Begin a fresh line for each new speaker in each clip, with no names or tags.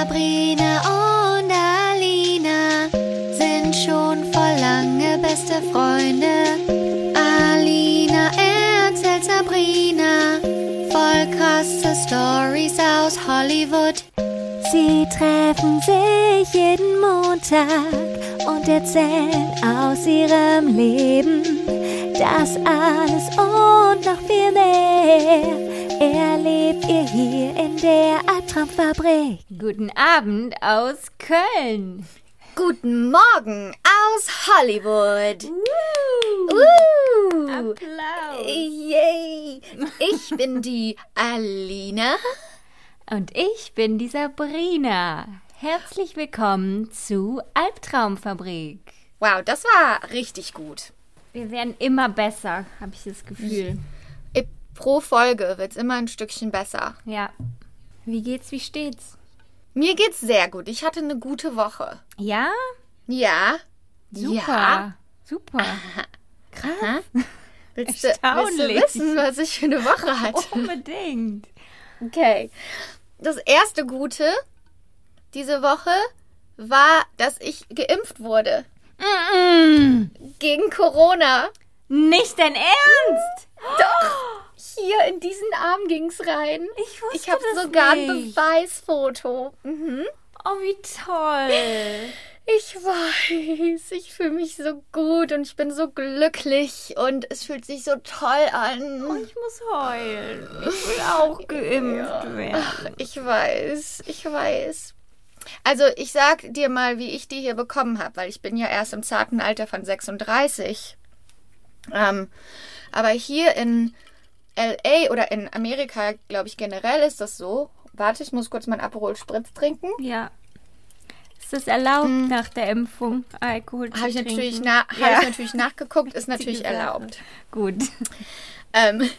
Sabrina und Alina sind schon vor lange beste Freunde. Alina erzählt Sabrina voll krasse Stories aus Hollywood. Sie treffen sich jeden Montag und erzählen aus ihrem Leben. Das alles und noch viel mehr erlebt ihr hier in der Albtraumfabrik.
Guten Abend aus Köln.
Guten Morgen aus Hollywood.
Uh,
Uh.
Applaus.
Yay! Ich bin die Alina.
Und ich bin die Sabrina. Herzlich willkommen zu Albtraumfabrik.
Wow, das war richtig gut.
Wir werden immer besser, habe ich das Gefühl.
Pro Folge wird's immer ein Stückchen besser.
Ja. Wie geht's, wie steht's?
Mir geht's sehr gut. Ich hatte eine gute Woche.
Ja?
Ja.
Super.
Ja.
Super. Krass.
Willst du, willst du wissen, was ich für eine Woche hatte?
Unbedingt.
Okay. Das erste Gute diese Woche war, dass ich geimpft wurde
Mm-mm.
gegen Corona.
Nicht dein Ernst?
Doch. Hier in diesen Arm ging's rein.
Ich wusste
Ich habe sogar ein
nicht.
Beweisfoto. Mhm.
Oh, wie toll.
Ich weiß, ich fühle mich so gut und ich bin so glücklich und es fühlt sich so toll an.
Oh, ich muss heulen. Ich will auch geimpft werden.
Ich weiß, ich weiß. Also ich sag dir mal, wie ich die hier bekommen habe, weil ich bin ja erst im zarten Alter von 36. Ähm, aber hier in LA oder in Amerika, glaube ich, generell ist das so. Warte, ich muss kurz meinen Aperol Spritz trinken.
Ja. Ist es erlaubt, nach der Impfung Alkohol zu
Habe ich,
trinken?
natürlich na- hab
Ja.
ich natürlich nachgeguckt, ist natürlich erlaubt.
Gut.
Ähm,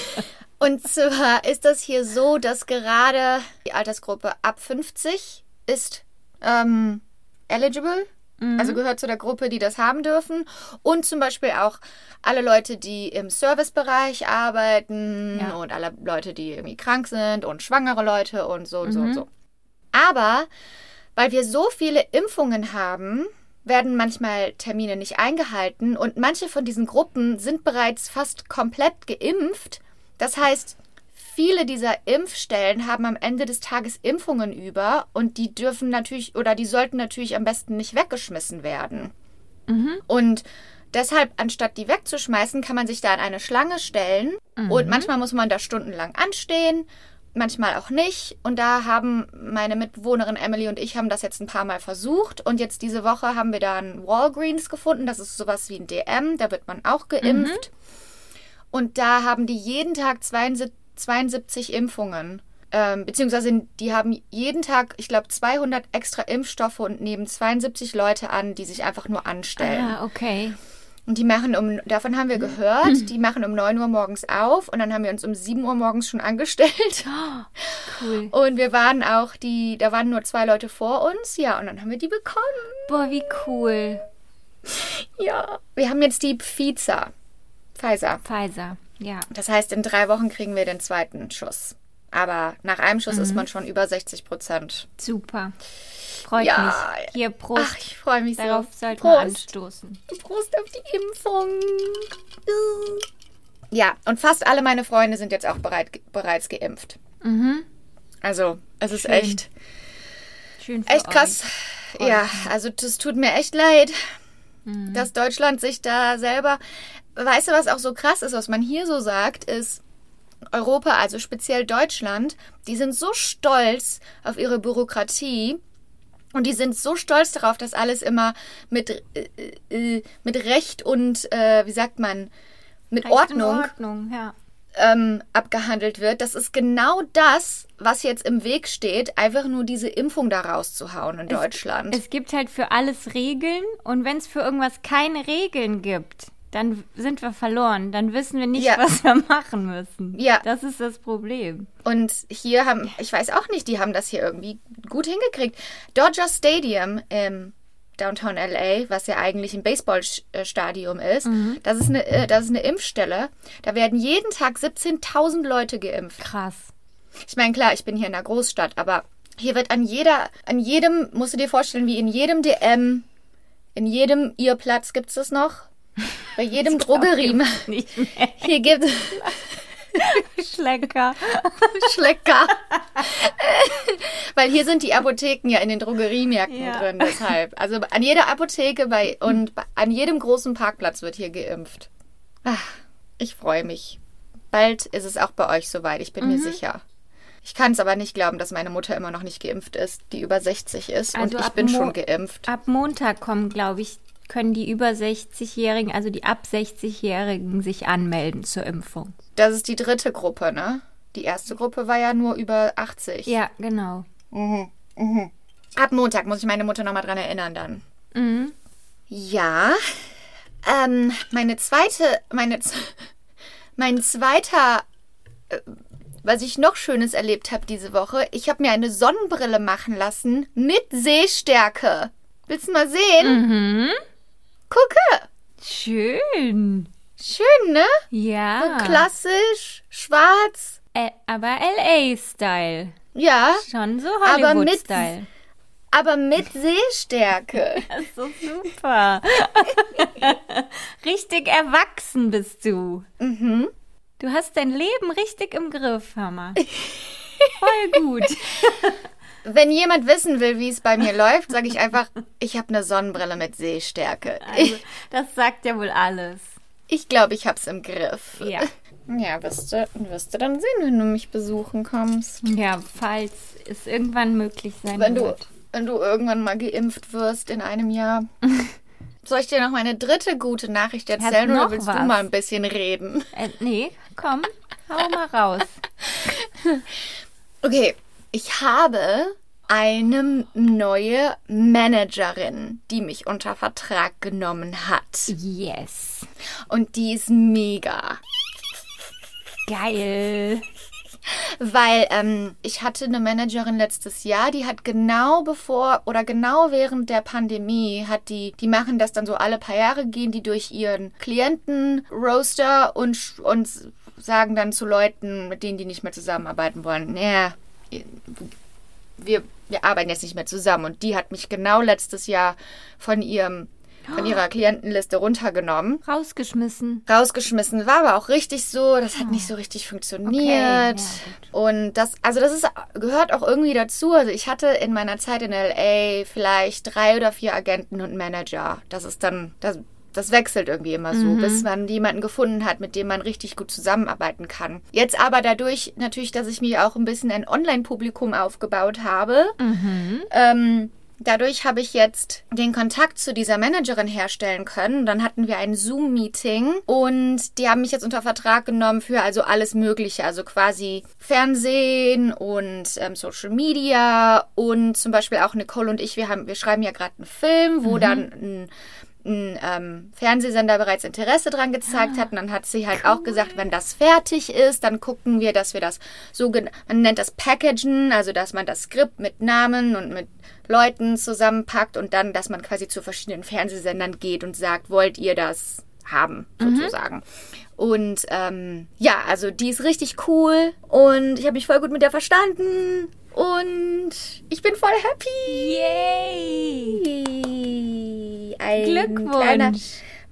und zwar ist das hier so, dass gerade die Altersgruppe ab 50 ist ähm, eligible, also gehört zu der Gruppe, die das haben dürfen. Und zum Beispiel auch alle Leute, die im Servicebereich arbeiten
Ja.
und alle Leute, die irgendwie krank sind und schwangere Leute und so und so und so. Aber weil wir so viele Impfungen haben, werden manchmal Termine nicht eingehalten und manche von diesen Gruppen sind bereits fast komplett geimpft. Das heißt, viele dieser Impfstellen haben am Ende des Tages Impfungen über und die dürfen natürlich oder die sollten natürlich am besten nicht weggeschmissen werden. Und deshalb, anstatt die wegzuschmeißen, kann man sich da an eine Schlange stellen und manchmal muss man da stundenlang anstehen manchmal auch nicht. Und da haben meine Mitbewohnerin Emily und ich haben das jetzt ein paar Mal versucht. Und jetzt diese Woche haben wir da einen Walgreens gefunden. Das ist sowas wie ein DM. Da wird man auch geimpft. Und da haben die jeden Tag 72, 72 Impfungen. Ähm, beziehungsweise die haben jeden Tag, ich glaube, 200 extra Impfstoffe und nehmen 72 Leute an, die sich einfach nur anstellen.
Ah, okay.
Und die machen um, davon haben wir gehört, die machen um 9 Uhr morgens auf und dann haben wir uns um 7 Uhr morgens schon angestellt.
Cool.
Und wir waren auch die, da waren nur zwei Leute vor uns, ja, und dann haben wir die bekommen.
Boah, wie cool.
Ja. Wir haben jetzt die Pfizer, Pfizer.
Pfizer. Ja.
Das heißt, in drei Wochen kriegen wir den zweiten Schuss. Aber nach einem Schuss ist man schon über 60 Prozent.
Super. Freut
Ja.
mich. Hier, Prost.
Ach, ich freue mich
Darauf
so.
sollten wir anstoßen.
Prost auf die Impfung. Ja, und fast alle meine Freunde sind jetzt auch bereit, bereits geimpft.
Mhm.
Also, es ist
Schön.
echt,
Schön für
echt
euch.
krass.
Freut
Ja, also das tut mir echt leid,
Mhm.
dass Deutschland sich da selber. Weißt du, was auch so krass ist, was man hier so sagt, ist, Europa, also speziell Deutschland, die sind so stolz auf ihre Bürokratie und die sind so stolz darauf, dass alles immer mit, äh, äh, mit Recht und, äh, wie sagt man, mit
Recht
Ordnung
Ordnung, ja.
ähm, abgehandelt wird. Das ist genau das, was jetzt im Weg steht, einfach nur diese Impfung da rauszuhauen in Deutschland.
Es gibt halt für alles Regeln und wenn es für irgendwas keine Regeln gibt, dann sind wir verloren. Dann wissen wir nicht,
Ja.
was wir machen müssen.
Ja.
Das ist das Problem.
Und hier haben, ich weiß auch nicht, die haben das hier irgendwie gut hingekriegt. Dodger Stadium im Downtown LA, was ja eigentlich ein Baseballstadion ist, das, ist eine, äh, das ist eine Impfstelle. Da werden jeden Tag 17.000 Leute geimpft.
Krass.
Ich meine, klar, ich bin hier in einer Großstadt, aber Hier wird an jeder, an jedem, musst du dir vorstellen, wie in jedem DM, in jedem ihr Platz gibt's das noch? Bei jedem Drogerie.
Nicht mehr.
Hier gibt
Schlecker.
Schlecker. Weil hier sind die Apotheken ja in den Drogeriemärkten
Ja.
drin, deshalb. Also an jeder Apotheke bei und an jedem großen Parkplatz wird hier geimpft. Ach, ich freue mich. Bald ist es auch bei euch soweit, ich bin
Mhm.
mir sicher. Ich kann es aber nicht glauben, dass meine Mutter immer noch nicht geimpft ist, die über 60 ist.
Also
und ich bin
Mo-
schon geimpft.
Ab Montag kommen, glaube ich, können die über 60-Jährigen, also die ab 60-Jährigen, sich anmelden zur Impfung.
Das ist die dritte Gruppe, ne? Die erste Gruppe war ja nur über 80.
Ja, genau.
Ab Montag muss ich meine Mutter nochmal dran erinnern dann.
Mhm.
Ja. Ähm, meine zweite, meine, mein zweiter, äh, was ich noch Schönes erlebt habe diese Woche, ich habe mir eine Sonnenbrille machen lassen mit Sehstärke. Willst du mal sehen?
Mhm.
Gucke.
Schön.
Schön, ne?
Ja.
Klassisch, schwarz.
Ä- aber LA-Style.
Ja,
Schon so Hollywood-Style.
aber mit Sehstärke.
Das ist so super. richtig erwachsen bist du.
Mhm.
Du hast dein Leben richtig im Griff, Hammer. Voll gut.
Wenn jemand wissen will, wie es bei mir läuft, sage ich einfach, ich habe eine Sonnenbrille mit Sehstärke.
Also, das sagt ja wohl alles.
Ich glaube, ich hab's im Griff.
Ja.
Ja, wirst du, wirst du dann sehen, wenn du mich besuchen kommst.
Ja, falls es irgendwann möglich sein
Wenn du,
wird.
wenn du irgendwann mal geimpft wirst in einem Jahr. Soll ich dir noch meine dritte gute Nachricht erzählen oder willst du
was?
mal ein bisschen reden?
Äh, nee, komm, hau mal raus.
Okay, ich habe eine neue Managerin, die mich unter Vertrag genommen hat.
Yes.
Und die ist mega.
Geil.
Weil ähm, ich hatte eine Managerin letztes Jahr, die hat genau bevor oder genau während der Pandemie hat die, die machen das dann so alle paar Jahre, gehen die durch ihren Klienten-Roaster und, und sagen dann zu Leuten, mit denen die nicht mehr zusammenarbeiten wollen, naja, wir, wir arbeiten jetzt nicht mehr zusammen. Und die hat mich genau letztes Jahr von ihrem von ihrer Klientenliste runtergenommen
Rausgeschmissen.
rausgeschmissen. War aber auch richtig so. Das hat nicht so richtig funktioniert.
Okay, ja,
und das, also das ist, gehört auch irgendwie dazu. Also ich hatte in meiner Zeit in LA vielleicht drei oder vier Agenten und Manager. Das ist dann, das, das wechselt irgendwie immer so, bis man jemanden gefunden hat, mit dem man richtig gut zusammenarbeiten kann. Jetzt aber dadurch natürlich, dass ich mir auch ein bisschen ein Online-Publikum aufgebaut habe, ähm, Dadurch habe ich jetzt den Kontakt zu dieser Managerin herstellen können. Dann hatten wir ein Zoom-Meeting und die haben mich jetzt unter Vertrag genommen für also alles Mögliche, also quasi Fernsehen und ähm, Social Media und zum Beispiel auch Nicole und ich, wir haben, wir schreiben ja gerade einen Film, wo dann ein ein ähm, Fernsehsender bereits Interesse dran gezeigt hat. Und dann hat sie halt auch gesagt, wenn das fertig ist, dann gucken wir, dass wir das so, man nennt das Packagen, also dass man das Skript mit Namen und mit Leuten zusammenpackt und dann, dass man quasi zu verschiedenen Fernsehsendern geht und sagt, wollt ihr das haben, sozusagen. Und ähm, ja, also die ist richtig cool und ich habe mich voll gut mit der verstanden und ich bin voll happy.
Yay.
Ein
Glückwunsch.
Kleiner,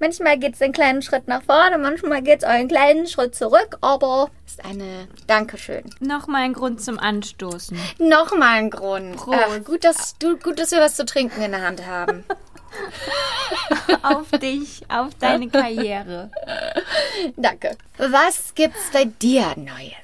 manchmal geht es einen kleinen Schritt nach vorne, manchmal geht es einen kleinen Schritt zurück, aber ist eine Dankeschön.
Nochmal ein Grund zum Anstoßen.
Nochmal ein Grund. Ach, gut, dass, du, gut, dass wir was zu trinken in der Hand haben.
Auf dich, auf deine Karriere.
Danke. Was gibt's bei dir Neues?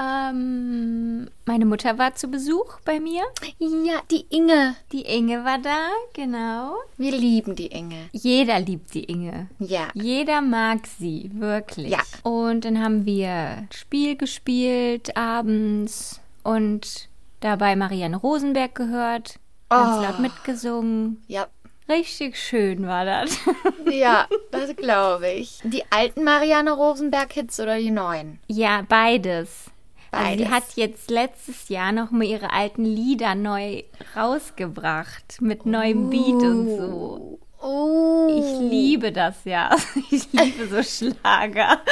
Ähm, meine Mutter war zu Besuch bei mir.
Ja, die Inge.
Die Inge war da, genau.
Wir lieben die Inge.
Jeder liebt die Inge.
Ja.
Jeder mag sie, wirklich.
Ja.
Und dann haben wir Spiel gespielt abends und dabei Marianne Rosenberg gehört. Ganz
Oh.
laut mitgesungen.
Ja.
Richtig schön war das.
Ja, das glaube ich. Die alten Marianne Rosenberg-Hits oder die neuen?
ja, beides. Also sie
Beides.
hat jetzt letztes Jahr noch mal ihre alten Lieder neu rausgebracht mit neuem Beat und so.
Oh.
Ich liebe das ja. Ich liebe so Schlager.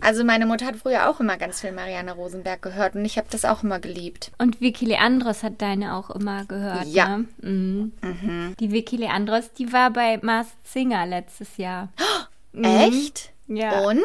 Also meine Mutter hat früher auch immer ganz viel Marianne Rosenberg gehört und ich habe das auch immer geliebt.
Und Vicky Leandros hat deine auch immer gehört,
Ja.
ne? Mhm. Die Vicky Leandros, die war bei Masked Singer letztes Jahr.
Echt?
Mhm. Ja.
Und?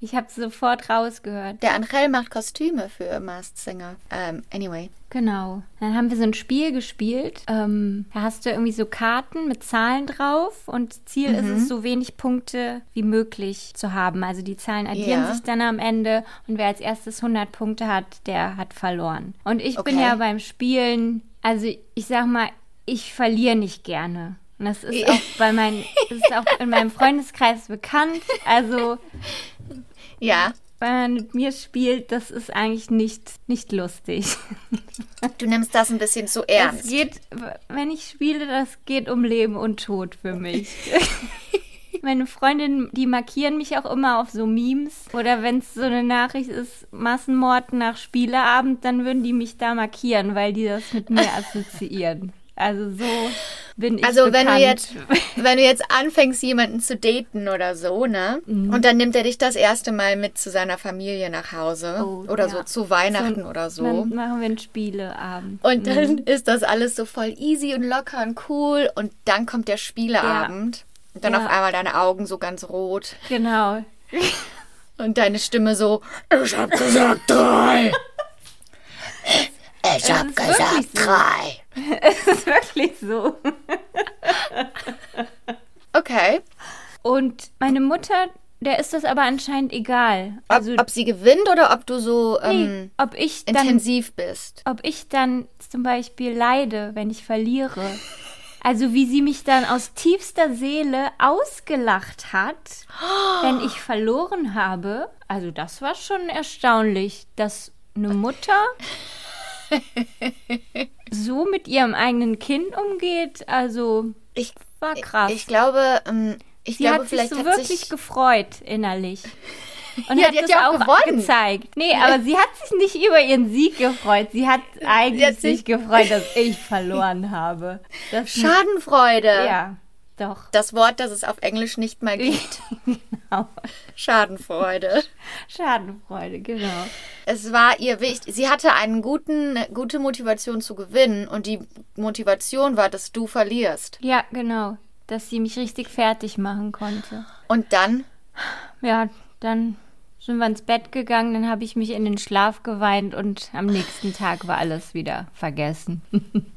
Ich habe sofort rausgehört.
Der Angel macht Kostüme für Masked Singer. Ähm, anyway.
Genau. Dann haben wir so ein Spiel gespielt. Ähm, da hast du irgendwie so Karten mit Zahlen drauf und Ziel ist
Mhm.
es, so wenig Punkte wie möglich zu haben. Also die Zahlen addieren
Ja.
sich dann am Ende und wer als erstes 100 Punkte hat, der hat verloren. Und ich bin
Okay.
ja beim Spielen, also ich sag mal, ich verliere nicht gerne. Und das ist auch bei meinen, das ist auch in meinem Freundeskreis bekannt. Also
Ja.
wenn man mit mir spielt, das ist eigentlich nicht, nicht lustig.
Du nimmst das ein bisschen zu
Es
ernst.
geht, wenn ich spiele, das geht um Leben und Tod für mich. Meine Freundinnen, die markieren mich auch immer auf so Memes. Oder wenn es so eine Nachricht ist, Massenmord nach Spieleabend, dann würden die mich da markieren, weil die das mit mir assoziieren. Also so bin ich
Also wenn
bekannt.
du jetzt, wenn du jetzt anfängst, jemanden zu daten oder so, ne?
Mhm.
Und dann nimmt er dich das erste Mal mit zu seiner Familie nach Hause.
Oh,
oder
ja.
so zu Weihnachten
So,
oder so.
Dann machen wir einen Spieleabend.
Und dann ist das alles so voll easy und locker und cool. Und dann kommt der Spieleabend. Und dann
Ja.
auf einmal deine Augen so ganz rot.
Genau.
Und deine Stimme so, ich hab gesagt drei. Ich hab
ist wirklich so.
drei.
Es ist wirklich so.
Okay.
Und meine Mutter, der ist das aber anscheinend egal.
Ob,
Also,
ob sie gewinnt oder ob du so
nee,
ähm,
ob ich dann
intensiv bist.
ob ich dann zum Beispiel leide, wenn ich verliere. Also wie sie mich dann aus tiefster Seele ausgelacht hat, wenn ich verloren habe. Also das war schon erstaunlich, dass eine Mutter so mit ihrem eigenen Kind umgeht. Also
Ich,
war krass.
ich glaube, ähm, ich
sie
glaube,
hat sich
vielleicht
so
hat
wirklich
sich
gefreut innerlich. Und
Ja,
hat
die hat
das
ja auch gewonnen.
gezeigt. Nee, aber sie hat sich nicht über ihren Sieg gefreut. Sie hat eigentlich
hat sich-
sich gefreut, dass ich verloren habe. Das
Schadenfreude.
Ja, doch.
Das Wort, das es auf Englisch nicht mal gibt.
genau.
Schadenfreude.
Schadenfreude, genau.
Es war ihr wichtig. Sie hatte eine guten, gute Motivation zu gewinnen und die Motivation war, dass du verlierst.
Ja, genau. Dass sie mich richtig fertig machen konnte.
Und dann,
Ja, dann sind wir ins Bett gegangen, dann habe ich mich in den Schlaf geweint und am nächsten Tag war alles wieder vergessen.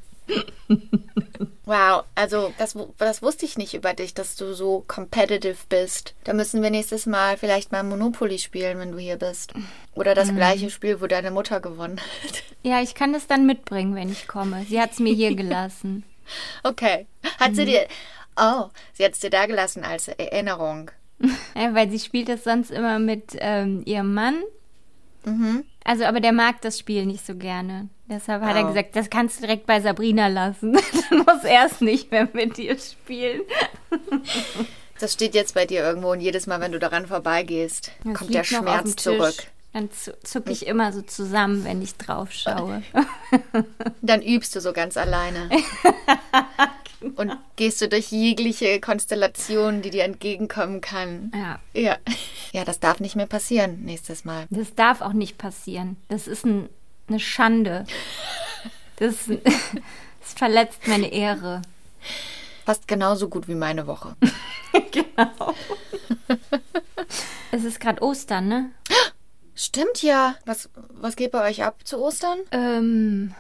wow, also das, das wusste ich nicht über dich, dass du so competitive bist. Da müssen wir nächstes Mal vielleicht mal Monopoly spielen, wenn du hier bist. Oder das gleiche Spiel, wo deine Mutter gewonnen hat.
Ja, ich kann das dann mitbringen, wenn ich komme. Sie hat es mir hier gelassen.
Okay. Hat sie dir. Oh, sie hat es dir da gelassen als Erinnerung.
Ja, weil sie spielt das sonst immer mit ähm, ihrem Mann.
Mhm.
Also, aber der mag das Spiel nicht so gerne. Deshalb hat er
Oh.
gesagt, das kannst du direkt bei Sabrina lassen. Dann muss er es nicht mehr mit dir spielen.
Das steht jetzt bei dir irgendwo und jedes Mal, wenn du daran vorbeigehst,
Das
kommt der Schmerz zurück.
Dann zu- zucke ich immer so zusammen, wenn ich drauf schaue.
Dann übst du so ganz alleine. und gehst du durch jegliche Konstellation, die dir entgegenkommen kann.
Ja,
Ja. Ja, das darf nicht mehr passieren nächstes Mal.
das darf auch nicht passieren. Das ist ein, eine Schande. Das, das verletzt meine Ehre.
Fast genauso gut wie meine Woche.
Genau. Es ist gerade Ostern, ne?
Stimmt ja. Was, was geht bei euch ab zu Ostern?
Ähm,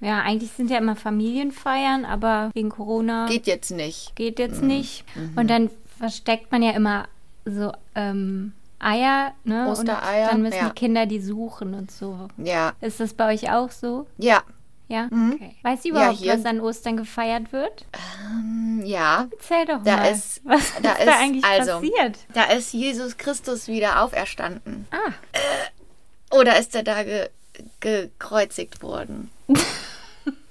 ja, eigentlich sind ja immer Familienfeiern, aber wegen Corona
Geht jetzt nicht.
geht jetzt nicht. Und dann versteckt man ja immer so ähm, Eier, ne?
Ostereier,
Und dann müssen
ja.
die Kinder die suchen und so.
Ja.
Ist das bei euch auch so?
Ja.
Ja? Okay. Weißt du
Ja,
überhaupt,
hier-
was an Ostern gefeiert wird?
Hm, Ja.
Erzähl doch
Da
mal.
ist-
was
da
ist
ist-
da eigentlich
also-
passiert?
Da ist Jesus Christus wieder auferstanden.
Ah,
Oder ist er da ge gekreuzigt worden?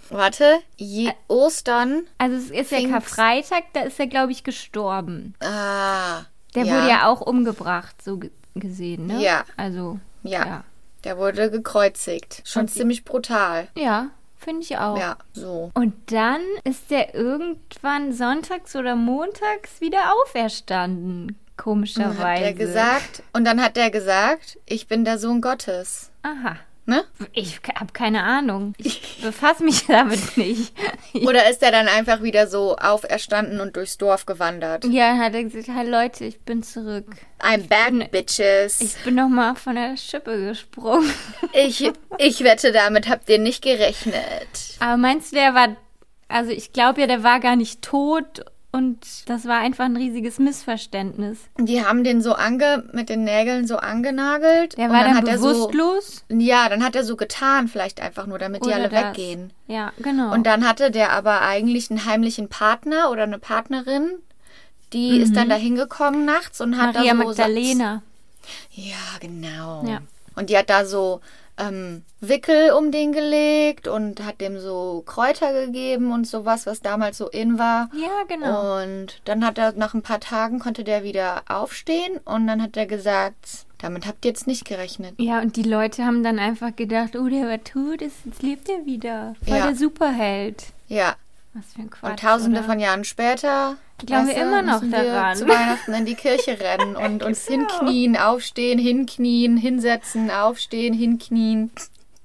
Warte. Je Ostern.
also es ist ja Karfreitag, da ist er, glaube ich, gestorben.
Ah.
Der
ja.
wurde ja auch umgebracht, so ge gesehen, ne?
Ja.
Also,
Ja.
ja.
Der wurde gekreuzigt. Schon
Und-
ziemlich brutal.
Ja, finde ich auch.
Ja, so.
Und dann ist der irgendwann sonntags oder montags wieder auferstanden. komischerweise.
Hat er gesagt. Und dann hat er gesagt, ich bin der Sohn Gottes.
Aha.
Ne?
Ich habe keine Ahnung. Ich befasse mich damit nicht.
Oder ist er dann einfach wieder so auferstanden und durchs Dorf gewandert?
Ja, hat er gesagt, hi Leute, ich bin zurück.
I'm back, bitches.
Ich bin noch mal von der Schippe gesprungen.
Ich, ich wette, damit habt ihr nicht gerechnet.
Aber meinst du, der war, also ich glaube ja, der war gar nicht tot und das war einfach ein riesiges Missverständnis.
Die haben den so ange, mit den Nägeln so angenagelt.
Der
und
war dann,
hat er
bewusstlos.
so, ja, dann hat er so getan, vielleicht einfach nur, damit die
oder
alle
das.
weggehen.
Ja, genau.
Und dann hatte der aber eigentlich einen heimlichen Partner oder eine Partnerin, die ist dann da hingekommen nachts und hat
Mhm. Maria
da so
Magdalena.
Ja, genau.
Ja.
Und die hat da so ähm, Wickel um den gelegt und hat dem so Kräuter gegeben und sowas, was damals so in war.
Ja, genau.
Und dann hat er nach ein paar Tagen konnte der wieder aufstehen und dann hat er gesagt, damit habt ihr jetzt nicht gerechnet.
Ja, und die Leute haben dann einfach gedacht, oh, der war tot, ist, jetzt lebt er wieder. Voll
Ja.
der Superheld.
Ja.
Was für ein Quatsch.
Und tausende
oder?
von Jahren später
Glauben wir immer noch
müssen wir
daran.
zu Weihnachten in die Kirche rennen und uns
Genau.
hinknien, aufstehen, hinknien, hinsetzen, aufstehen, hinknien.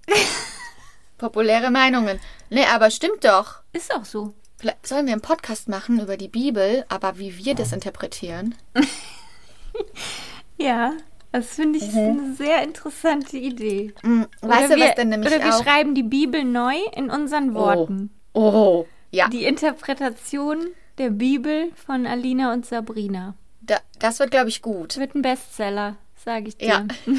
Populäre Meinungen. Nee, aber stimmt doch.
Ist auch so.
Vielleicht sollen wir einen Podcast machen über die Bibel, aber wie wir das interpretieren.
Ja, das finde ich eine sehr interessante Idee.
Mhm. Weißt
oder
du,
wir,
was denn nämlich
Oder wir
auch...
schreiben die Bibel neu in unseren Worten.
Oh, ja.
Die Interpretation der Bibel von Alina und Sabrina.
Da, das wird, glaube ich, gut.
Das wird ein Bestseller, sage ich dir.
Ja.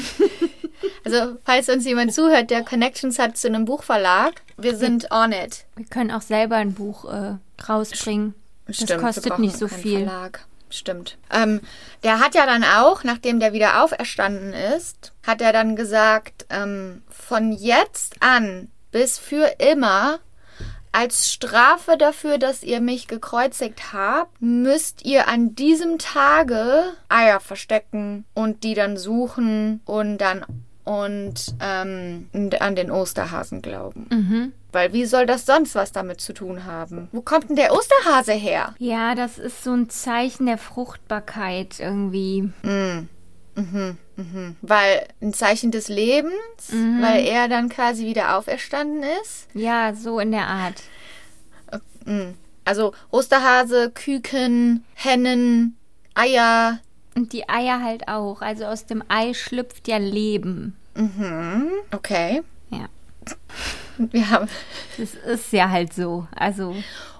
Also, falls uns jemand zuhört, der Connections hat zu einem Buchverlag, wir sind on it.
Wir können auch selber ein Buch äh, rausbringen.
Stimmt,
das kostet nicht so viel.
Verlag. Stimmt. Ähm, der hat ja dann auch, nachdem der wieder auferstanden ist, hat er dann gesagt, ähm, von jetzt an bis für immer, als Strafe dafür, dass ihr mich gekreuzigt habt, müsst ihr an diesem Tage Eier verstecken und die dann suchen und dann und ähm, an den Osterhasen glauben.
Mhm.
Weil wie soll das sonst was damit zu tun haben? Wo kommt denn der Osterhase her?
Ja, das ist so ein Zeichen der Fruchtbarkeit irgendwie.
Weil ein Zeichen des Lebens, weil er dann quasi wieder auferstanden ist.
Ja, so in der Art.
Also Osterhase, Küken, Hennen, Eier.
Und die Eier halt auch. Also aus dem Ei schlüpft ja Leben.
Okay.
Ja.
Wir haben
Das ist ja halt so. Also,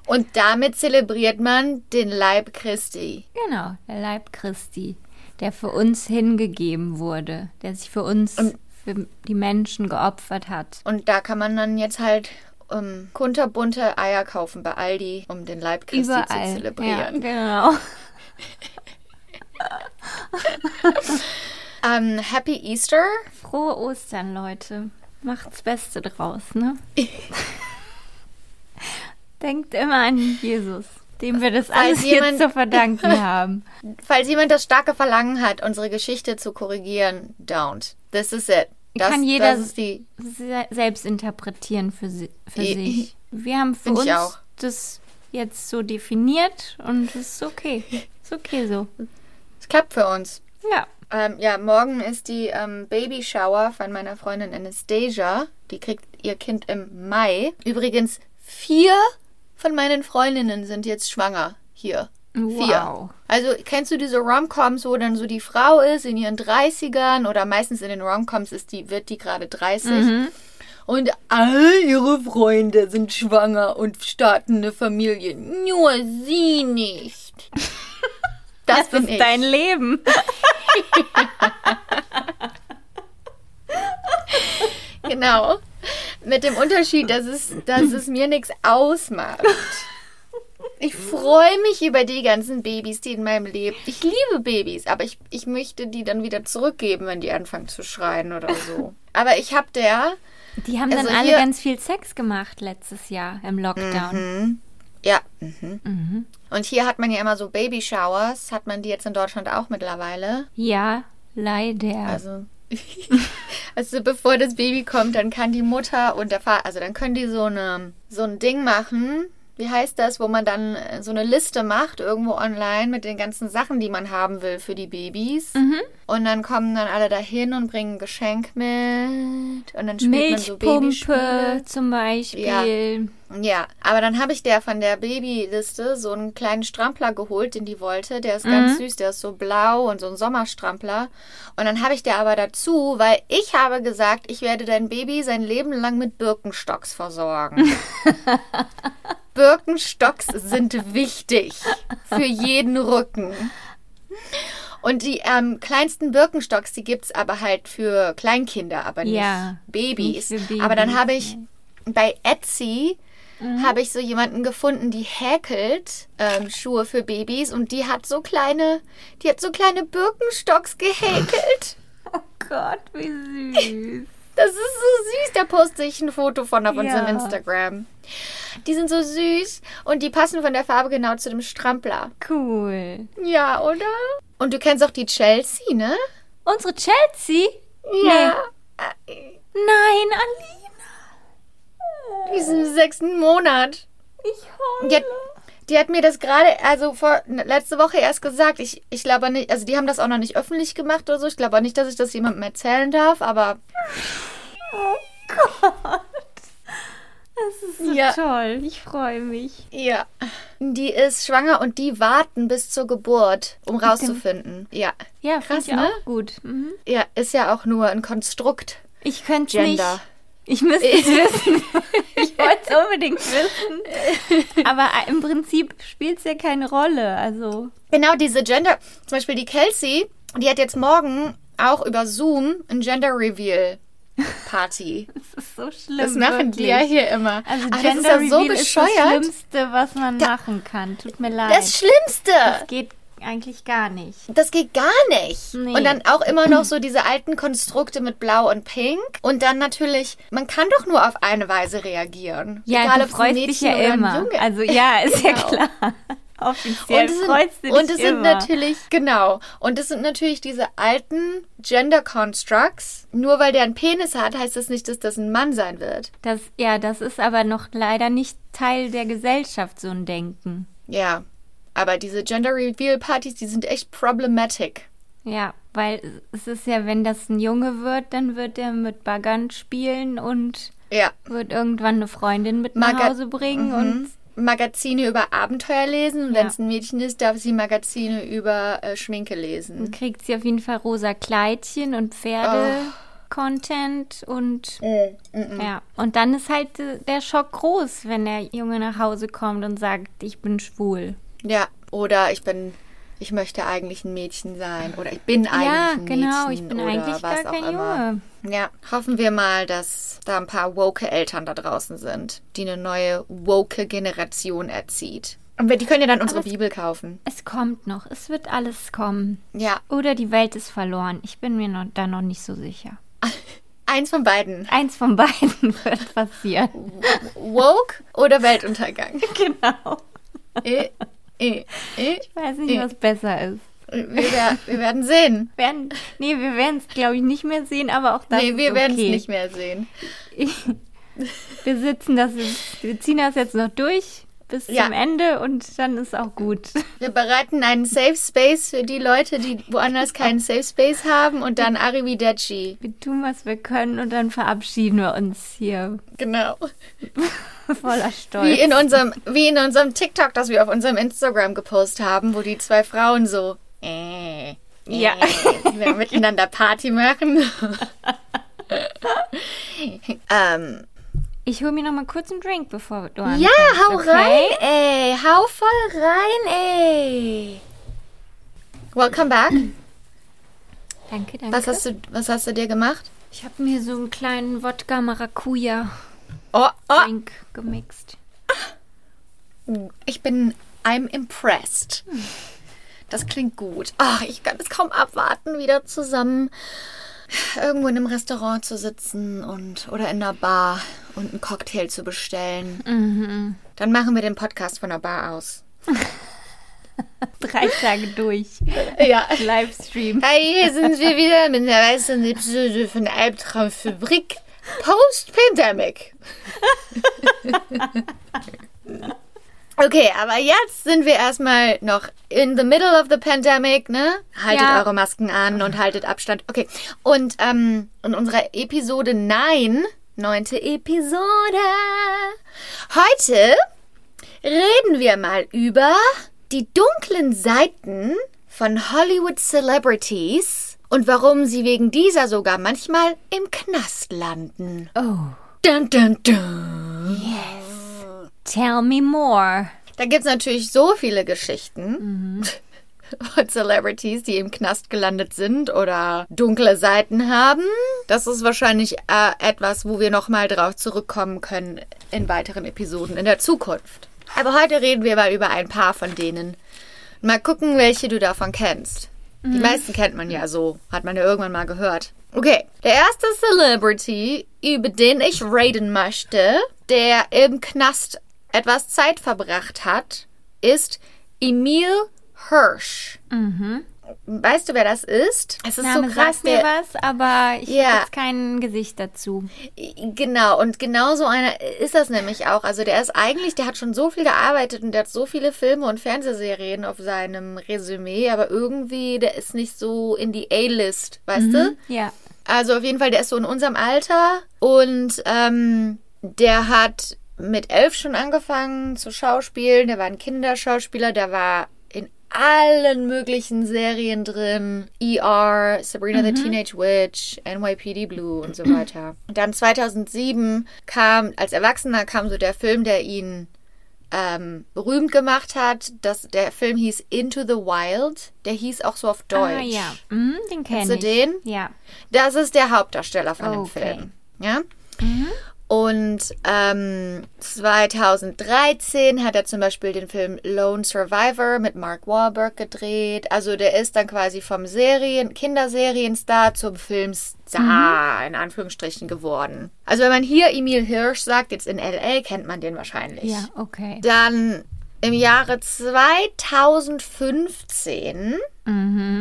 und damit zelebriert man den Leib Christi.
genau, der Leib Christi, der für uns hingegeben wurde, der sich für uns, für die Menschen geopfert hat.
Und da kann man dann jetzt halt ähm, kunterbunte Eier kaufen bei Aldi, um den Leib Christi zu
Überall. Ja,
zelebrieren.
genau.
Ähm, Happy Easter.
Frohe Ostern, Leute. Macht's Beste draus, ne? Denkt immer an Jesus, dem wir das alles
jemand-
zu verdanken haben.
Falls jemand das starke Verlangen hat, unsere Geschichte zu korrigieren, don't. This is it. Das,
Kann jeder-
das die.
Se selbst interpretieren für, si für
I-
sich. Wir haben für uns
ich auch.
das jetzt so definiert und es ist okay. Ist okay so.
Es klappt für uns.
Ja.
Ähm, ja, morgen ist die ähm, Babyshower von meiner Freundin Anastasia. Die kriegt ihr Kind im Mai. Übrigens, vier von meinen Freundinnen sind jetzt schwanger hier. Vier.
Wow.
Also kennst du diese Romcoms, wo dann so die Frau ist in ihren 30ern oder meistens in den Romcoms ist die, wird die gerade 30
Mhm.
und all ihre Freunde sind schwanger und starten eine Familie. Nur sie nicht. Das,
Das ist
ich.
dein Leben.
Genau. Mit dem Unterschied, dass es, dass es mir nichts ausmacht. Ich freue mich über die ganzen Babys, die in meinem Leben. Ich liebe Babys, aber ich, ich möchte die dann wieder zurückgeben, wenn die anfangen zu schreien oder so. Aber ich habe der,
Die haben
Also
dann alle ganz viel Sex gemacht letztes Jahr im Lockdown.
ja. Mhm. Und hier hat man ja immer so Baby-Showers, hat man die jetzt in Deutschland auch mittlerweile.
Ja, leider.
Also, also bevor das Baby kommt, dann kann die Mutter und der Vater, also dann können die so, eine, so ein Ding machen, wie heißt das, wo man dann äh, so eine Liste macht irgendwo online mit den ganzen Sachen, die man haben will für die Babys.
Mhm.
Und dann kommen dann alle dahin und bringen ein Geschenk mit. Und dann spielt man so Babyspiele.
Milchpumpe zum Beispiel.
Ja, aber dann habe ich der von der Babyliste so einen kleinen Strampler geholt, den die wollte. Der ist ganz süß, der ist so blau und so ein Sommerstrampler. Und dann habe ich der aber dazu, weil ich habe gesagt, ich werde dein Baby sein Leben lang mit Birkenstocks versorgen. Birkenstocks sind wichtig für jeden Rücken. Und die ähm, kleinsten Birkenstocks, die gibt's aber halt für Kleinkinder, aber nicht
Ja,
Babys.
nicht für
Aber dann
Babys,
habe ich bei Etsy habe ich so jemanden gefunden, die häkelt ähm, Schuhe für Babys und die hat so kleine, die hat so kleine Birkenstocks gehäkelt.
Oh Gott, wie süß.
Das ist so süß. Da poste ich ein Foto von auf unserem
Ja.
Instagram. Die sind so süß und die passen von der Farbe genau zu dem Strampler.
Cool.
Ja, oder? Und du kennst auch die Chelsea, ne?
Unsere Chelsea?
Ja.
Nein, Alina.
Die ist im sechsten Monat.
Ich heule.
Die hat, die hat mir das gerade, also vor letzte Woche erst gesagt. Ich, ich glaube nicht, also die haben das auch noch nicht öffentlich gemacht oder so. Ich glaube auch nicht, dass ich das jemandem erzählen darf, aber
Oh Gott. Das ist so
Ja.
toll. Ich freue mich.
ja. Die ist schwanger und die warten bis zur Geburt, um rauszufinden. Ja.
Ja,
Krass,
ich
ne?
auch gut. Mhm.
Ja, ist ja auch nur ein Konstrukt.
Ich könnte nicht. Ich müsste es wissen. Ich wollte es unbedingt wissen. Aber im Prinzip spielt es ja keine Rolle. Also,
Genau, diese Gender, zum Beispiel die Kelsey, die hat jetzt morgen auch über Zoom ein Gender Reveal Party.
das ist so schlimm.
Das machen die
wirklich.
ja hier immer.
Also,
das
Gender
ist ja so
Reveal ist das
bescheuert.
Schlimmste, was man machen kann. Tut mir leid.
Das Schlimmste.
Das geht eigentlich gar nicht.
Das geht gar nicht.
Nee.
Und dann auch immer noch so diese alten Konstrukte mit Blau und Pink. Und dann natürlich, man kann doch nur auf eine Weise reagieren.
Ja,
Egal,
du freust dich ja immer. Also ja, ist ja
Genau.
klar. Offiziell
Und es sind,
freust du dich
und es sind
immer.
natürlich, genau. Und es sind natürlich diese alten Gender Constructs. Nur weil der einen Penis hat, heißt das nicht, dass das ein Mann sein wird.
Das, ja, das ist aber noch leider nicht Teil der Gesellschaft, so ein Denken.
Ja. Aber diese Gender Reveal Partys, die sind echt problematic.
Ja, weil es ist ja, wenn das ein Junge wird, dann wird er mit Baggern spielen und
Ja.
wird irgendwann eine Freundin mit nach
Maga-
Hause bringen
Mhm.
und
Magazine über Abenteuer lesen. Und
Ja.
wenn es ein Mädchen ist, darf sie Magazine über äh, Schminke lesen.
dann kriegt sie auf jeden Fall rosa Kleidchen und Pferde-Content und
Mm, mm, mm.
ja. Und dann ist halt äh, der Schock groß, wenn der Junge nach Hause kommt und sagt, ich bin schwul.
Ja, oder ich bin, ich möchte eigentlich ein Mädchen sein. Oder ich bin eigentlich
ja,
ein
genau,
Mädchen.
ich bin
oder
eigentlich
was
gar
auch
kein
immer.
Junge.
Ja, hoffen wir mal, dass da ein paar woke Eltern da draußen sind, die eine neue woke Generation erzieht. Und wir- die können ja dann unsere
es-
Bibel kaufen.
Es kommt noch, es wird alles kommen.
Ja,
Oder die Welt ist verloren. Ich bin mir noch, da noch nicht so sicher.
eins von beiden.
Eins von beiden wird passieren.
Woke oder Weltuntergang.
genau.
Eh, eh.
Ich weiß nicht, was besser ist.
Wir, wer- wir werden sehen.
Werden, nee, wir werden es, glaube ich, nicht mehr sehen, aber auch das
nee, wir werden es
okay.
nicht mehr sehen.
Wir sitzen das wir ziehen das jetzt noch durch bis
Ja.
zum Ende und dann ist auch gut.
Wir bereiten einen Safe Space für die Leute, die woanders keinen Safe Space haben und dann Arrivederci.
Wir tun, was wir können und dann verabschieden wir uns hier
Genau.
voller Stolz.
Wie in unserem, wie in unserem TikTok, das wir auf unserem Instagram gepostet haben, wo die zwei Frauen so äh,
Ja.
äh, miteinander Party machen. ähm,
Ich hole mir noch mal kurz einen Drink, bevor du
ja,
anfängst,
hau
okay?
rein, ey. Hau voll rein, ey. Welcome back.
Danke, danke.
Was hast du, was hast du dir gemacht?
Ich habe mir so einen kleinen Wodka Maracuja
Oh, oh.
Drink gemixt.
Ich bin, I'm impressed. Das klingt gut. Ach, ich kann es kaum abwarten, wieder zusammen irgendwo in einem Restaurant zu sitzen und oder in einer Bar und einen Cocktail zu bestellen.
Mhm.
Dann machen wir den Podcast von der Bar aus.
Drei Tage durch.
Ja.
Livestream.
Hey, hier sind wir wieder mit einer weiteren Episode von Albtraumfabrik Post-Pandemic. Okay, aber jetzt sind wir erstmal noch in the middle of the pandemic, ne? Haltet
Ja.
eure Masken an und haltet Abstand. Okay. Und ähm, in unserer Episode 9, neunte Episode. Heute reden wir mal über die dunklen Seiten von Hollywood Celebrities und warum sie wegen dieser sogar manchmal im Knast landen.
Oh.
Dun, dun, dun.
Tell me more.
Da gibt es natürlich so viele Geschichten von Celebrities, die im Knast gelandet sind oder dunkle Seiten haben. Das ist wahrscheinlich äh, etwas, wo wir nochmal drauf zurückkommen können in weiteren Episoden in der Zukunft. Aber heute reden wir mal über ein paar von denen. Mal gucken, welche du davon kennst. Die meisten kennt man ja so, hat man ja irgendwann mal gehört. Okay, der erste Celebrity, über den ich reden möchte, der im Knast etwas Zeit verbracht hat, ist Emil Hirsch. Weißt du, wer das ist? Es ist
Name
so krass.
sagt mir
Der,
was, aber ich
Ja.
habe jetzt kein Gesicht dazu.
Genau, und genau so einer ist das nämlich auch. Also der ist eigentlich, der hat schon so viel gearbeitet und der hat so viele Filme und Fernsehserien auf seinem Resümee, aber irgendwie, der ist nicht so in die A-List, weißt du?
Ja.
Also auf jeden Fall, der ist so in unserem Alter und ähm, der hat mit elf schon angefangen zu schauspielen. Der war ein Kinderschauspieler, der war in allen möglichen Serien drin. ER, Sabrina the Teenage Witch, NYPD Blue und so weiter. Und dann 2007 kam, als Erwachsener kam so der Film, der ihn ähm, berühmt gemacht hat. Das, der Film hieß Into the Wild. Der hieß auch so auf Deutsch.
Ah ja, mhm, den
Kennst du
ich.
den?
Ja.
Das ist der Hauptdarsteller von dem
Okay.
Film. Ja? Und ähm, 2013 hat er zum Beispiel den Film Lone Survivor mit Mark Wahlberg gedreht. Also der ist dann quasi vom Serien, Kinderserienstar zum Filmstar in Anführungsstrichen geworden. Also wenn man hier Emil Hirsch sagt, jetzt in LA kennt man den wahrscheinlich.
Ja, okay.
Dann im Jahre 2015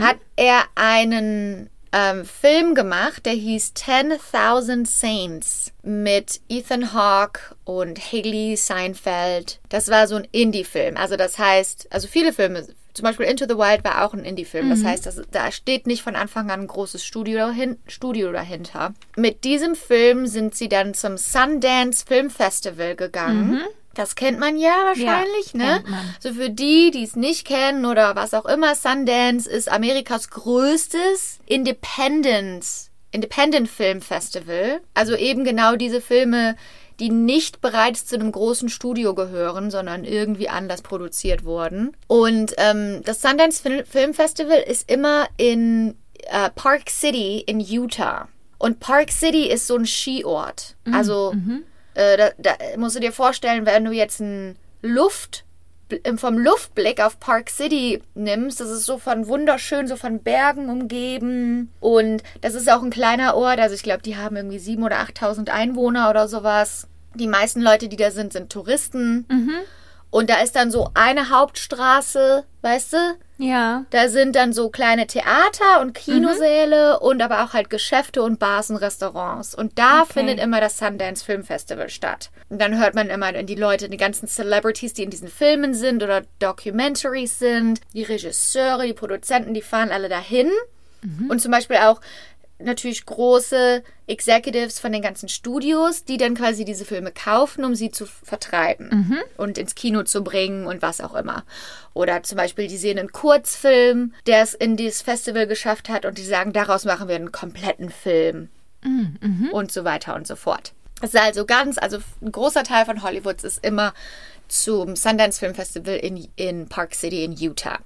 hat er einen ähm, Film gemacht, der hieß 10.000 Saints mit Ethan Hawke und Haley Seinfeld. Das war so ein Indie-Film. Also das heißt, also viele Filme, zum Beispiel Into the Wild war auch ein Indie-Film. Das heißt, das, da steht nicht von Anfang an ein großes Studio, dahin, Studio dahinter. Mit diesem Film sind sie dann zum Sundance Film Festival gegangen. Das kennt man ja wahrscheinlich, ne?
kennt man.
So für die, die es nicht kennen oder was auch immer, Sundance ist Amerikas größtes Independent, Independent Film Festival. Also eben genau diese Filme, die nicht bereits zu einem großen Studio gehören, sondern irgendwie anders produziert wurden. Und ähm, das Sundance Fil Film Festival ist immer in äh, Park City in Utah. Und Park City ist so ein Skiort. Also äh, da, da musst du dir vorstellen, wenn du jetzt ein Luft vom Luftblick auf Park City nimmst, das ist so von wunderschön, so von Bergen umgeben. Und das ist auch ein kleiner Ort. Also ich glaube, die haben irgendwie 7.000 oder 8.000 Einwohner oder sowas. Die meisten Leute, die da sind, sind Touristen. Und da ist dann so eine Hauptstraße, weißt du?
Ja.
Da sind dann so kleine Theater und Kinosäle und aber auch halt Geschäfte und Bars und Restaurants. Und da
Okay.
findet immer das Sundance Film Festival statt. Und dann hört man immer die Leute, die ganzen Celebrities, die in diesen Filmen sind oder Documentaries sind, die Regisseure, die Produzenten, die fahren alle dahin. Und zum Beispiel auch natürlich große Executives von den ganzen Studios, die dann quasi diese Filme kaufen, um sie zu vertreiben und ins Kino zu bringen und was auch immer. Oder zum Beispiel, die sehen einen Kurzfilm, der es in dieses Festival geschafft hat und die sagen, daraus machen wir einen kompletten Film und so weiter und so fort. Das ist also ganz, also ein großer Teil von Hollywoods ist immer zum Sundance Film Festival in, in Park City in Utah.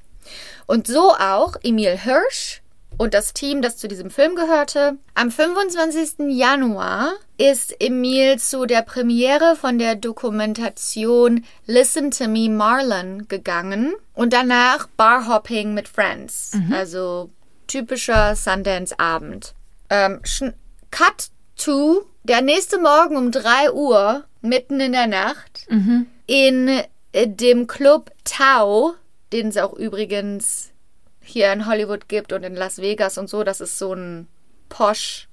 Und so auch Emil Hirsch und das Team, das zu diesem Film gehörte. Am 25. Januar ist Emil zu der Premiere von der Dokumentation Listen to Me Marlon gegangen und danach Barhopping mit Friends. Also typischer Sundance-Abend. Ähm, Cut to der nächste Morgen um 3 Uhr, mitten in der Nacht, in äh, dem Club Tau, den es auch übrigens hier in Hollywood gibt und in Las Vegas und so. Das ist so ein posh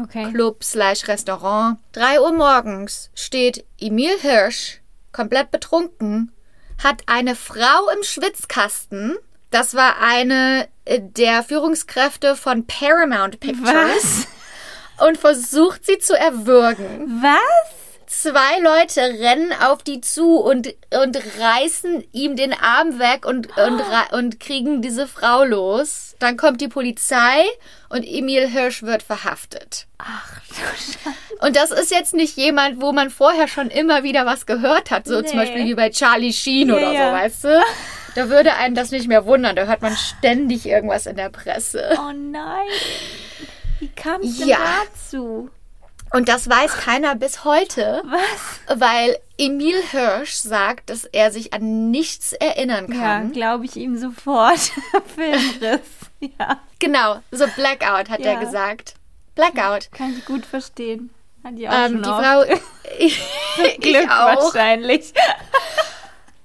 Okay.
Club slash Restaurant. 3 Uhr morgens steht Emil Hirsch, komplett betrunken, hat eine Frau im Schwitzkasten. Das war eine äh, der Führungskräfte von Paramount Pictures.
Was?
Und versucht sie zu erwürgen.
Was?
Zwei Leute rennen auf die zu und, und reißen ihm den Arm weg und, und, ra- und kriegen diese Frau los. Dann kommt die Polizei und Emil Hirsch wird verhaftet.
Ach.
Und das ist jetzt nicht jemand, wo man vorher schon immer wieder was gehört hat. So zum
Nee.
Beispiel wie bei Charlie Sheen
Ja,
oder
ja.
so, weißt du? Da würde einen das nicht mehr wundern. Da hört man ständig irgendwas in der Presse.
Oh nein. Wie kam es denn
Ja.
dazu?
Und das weiß keiner bis heute,
Was?
weil Emil Hirsch sagt, dass er sich an nichts erinnern
Ja,
kann.
glaube ich ihm sofort. Filmriss. Ja,
Genau, so Blackout hat
Ja.
er gesagt. Blackout.
kann ich gut verstehen. Hat die auch
Ähm,
schon
die
oft.
Frau. ich
Glück
auch.
wahrscheinlich.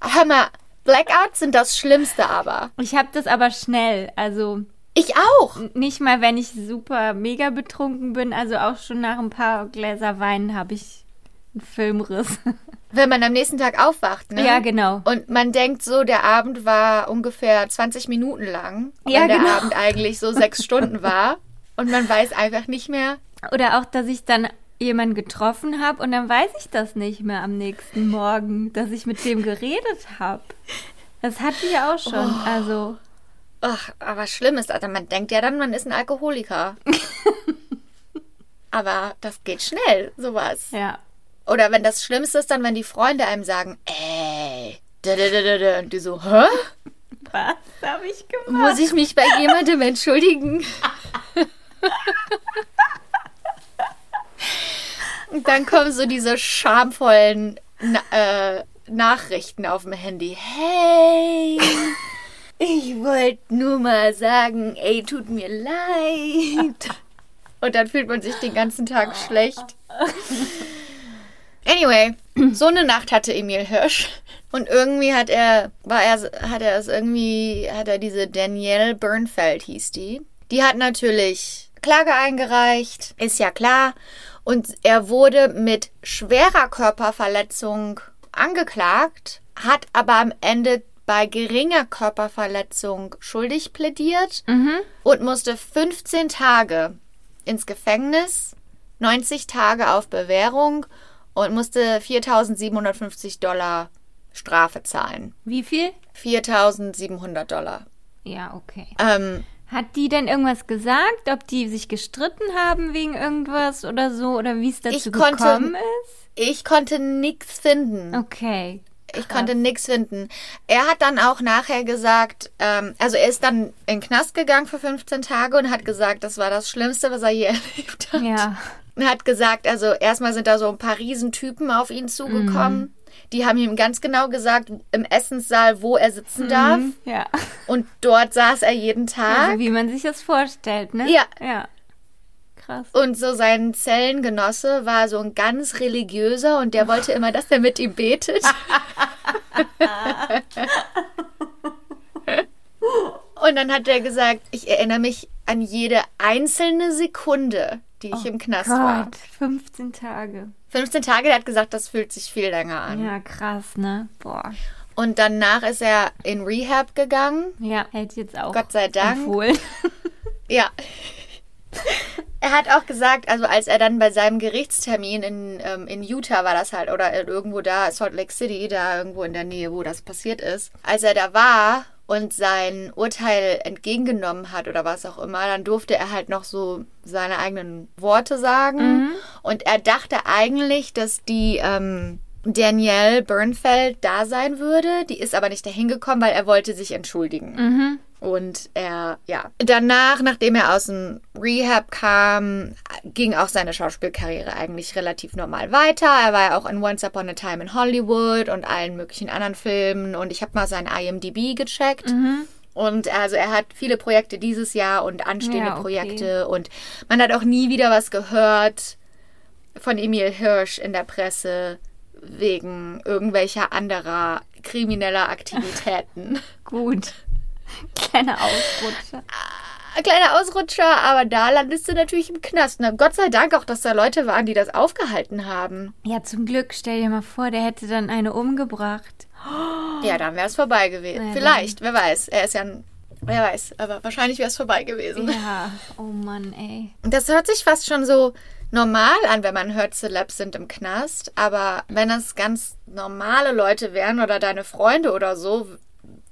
Hör mal, Blackouts sind das Schlimmste aber.
Ich habe das aber schnell. Also
Ich auch.
nicht mal, wenn ich super mega betrunken bin. Also auch schon nach ein paar Gläser Wein habe ich einen Filmriss.
Wenn man am nächsten Tag aufwacht, ne?
Ja, genau.
Und man denkt so, der Abend war ungefähr 20 Minuten lang.
Ja,
wenn der
genau.
Abend eigentlich so sechs Stunden war. Und man weiß einfach nicht mehr.
Oder auch, dass ich dann jemanden getroffen habe und dann weiß ich das nicht mehr am nächsten Morgen, dass ich mit dem geredet habe. Das hatte ich auch schon.
Oh.
Also,
Ach, aber schlimm ist, also man denkt ja dann, man ist ein Alkoholiker. aber das geht schnell, sowas.
ja.
Oder wenn das Schlimmste ist, dann, wenn die Freunde einem sagen, ey, da, da, da, da, da. und die so, hä?
Was habe ich gemacht?
Muss ich mich bei jemandem entschuldigen? Und dann kommen so diese schamvollen äh, Nachrichten auf dem Handy. Hey, ich wollte nur mal sagen, ey, tut mir leid. Und dann fühlt man sich den ganzen Tag schlecht. Anyway, so eine Nacht hatte Emil Hirsch. Und irgendwie hat er, war er, hat er es irgendwie, hat er diese Danielle Bernfeld hieß die. Die hat natürlich Klage eingereicht, ist ja klar. Und er wurde mit schwerer Körperverletzung angeklagt, hat aber am Ende bei geringer Körperverletzung schuldig plädiert und musste 15 Tage ins Gefängnis, 90 Tage auf Bewährung und musste 4.750 Dollar Strafe zahlen.
Wie viel?
4.700 Dollar.
Ja, okay.
Ähm,
Hat die denn irgendwas gesagt, ob die sich gestritten haben wegen irgendwas oder so oder wie es dazu
konnte-
gekommen ist?
ich konnte nichts finden.
Okay.
Ich konnte nichts finden. Er hat dann auch nachher gesagt, ähm, also er ist dann in den Knast gegangen für 15 Tage und hat gesagt, das war das Schlimmste, was er je erlebt hat.
Ja.
Und hat gesagt, also erstmal sind da so ein paar Riesentypen auf ihn zugekommen. Die haben ihm ganz genau gesagt, im Essenssaal, wo er sitzen darf.
Ja.
Und dort saß er jeden Tag.
Also wie man sich das vorstellt, ne?
Ja.
Ja. Krass.
Und so sein Zellengenosse war so ein ganz religiöser und der wollte immer, dass er mit ihm betet. und dann hat er gesagt, ich erinnere mich an jede einzelne Sekunde, die ich im Knast war.
Gott, 15 Tage.
15 Tage, der hat gesagt, das fühlt sich viel länger an.
Ja, krass, ne? Boah.
Und danach ist er in Rehab gegangen.
Ja, hätte jetzt auch
Gott sei Dank.
empfohlen.
Ja. Er hat auch gesagt, also als er dann bei seinem Gerichtstermin in, ähm, in Utah war das halt, oder irgendwo da, Salt Lake City, da irgendwo in der Nähe, wo das passiert ist. Als er da war und sein Urteil entgegengenommen hat oder was auch immer, dann durfte er halt noch so seine eigenen Worte sagen. Und er dachte eigentlich, dass die ähm, Danielle Bernfeld da sein würde. Die ist aber nicht dahin gekommen, weil er wollte sich entschuldigen. Und er, ja. Danach, nachdem er aus dem Rehab kam, ging auch seine Schauspielkarriere eigentlich relativ normal weiter. Er war ja auch in Once Upon a Time in Hollywood und allen möglichen anderen Filmen. Und ich habe mal sein IMDb gecheckt. Und also er hat viele Projekte dieses Jahr und anstehende
Ja, okay.
Projekte. Und man hat auch nie wieder was gehört von Emil Hirsch in der Presse wegen irgendwelcher anderer krimineller Aktivitäten.
Gut. Kleiner Ausrutscher.
Ein kleiner Ausrutscher, aber da landest du natürlich im Knast. Na, Gott sei Dank auch, dass da Leute waren, die das aufgehalten haben.
Ja, zum Glück, stell dir mal vor, der hätte dann eine umgebracht.
Ja, dann wäre es vorbei gewesen.
Ja,
Vielleicht, wer weiß. Er ist ja ein. Wer weiß, aber wahrscheinlich wäre es vorbei gewesen.
Ja, oh Mann, ey.
Das hört sich fast schon so normal an, wenn man hört, Celebs sind im Knast. Aber wenn es ganz normale Leute wären oder deine Freunde oder so,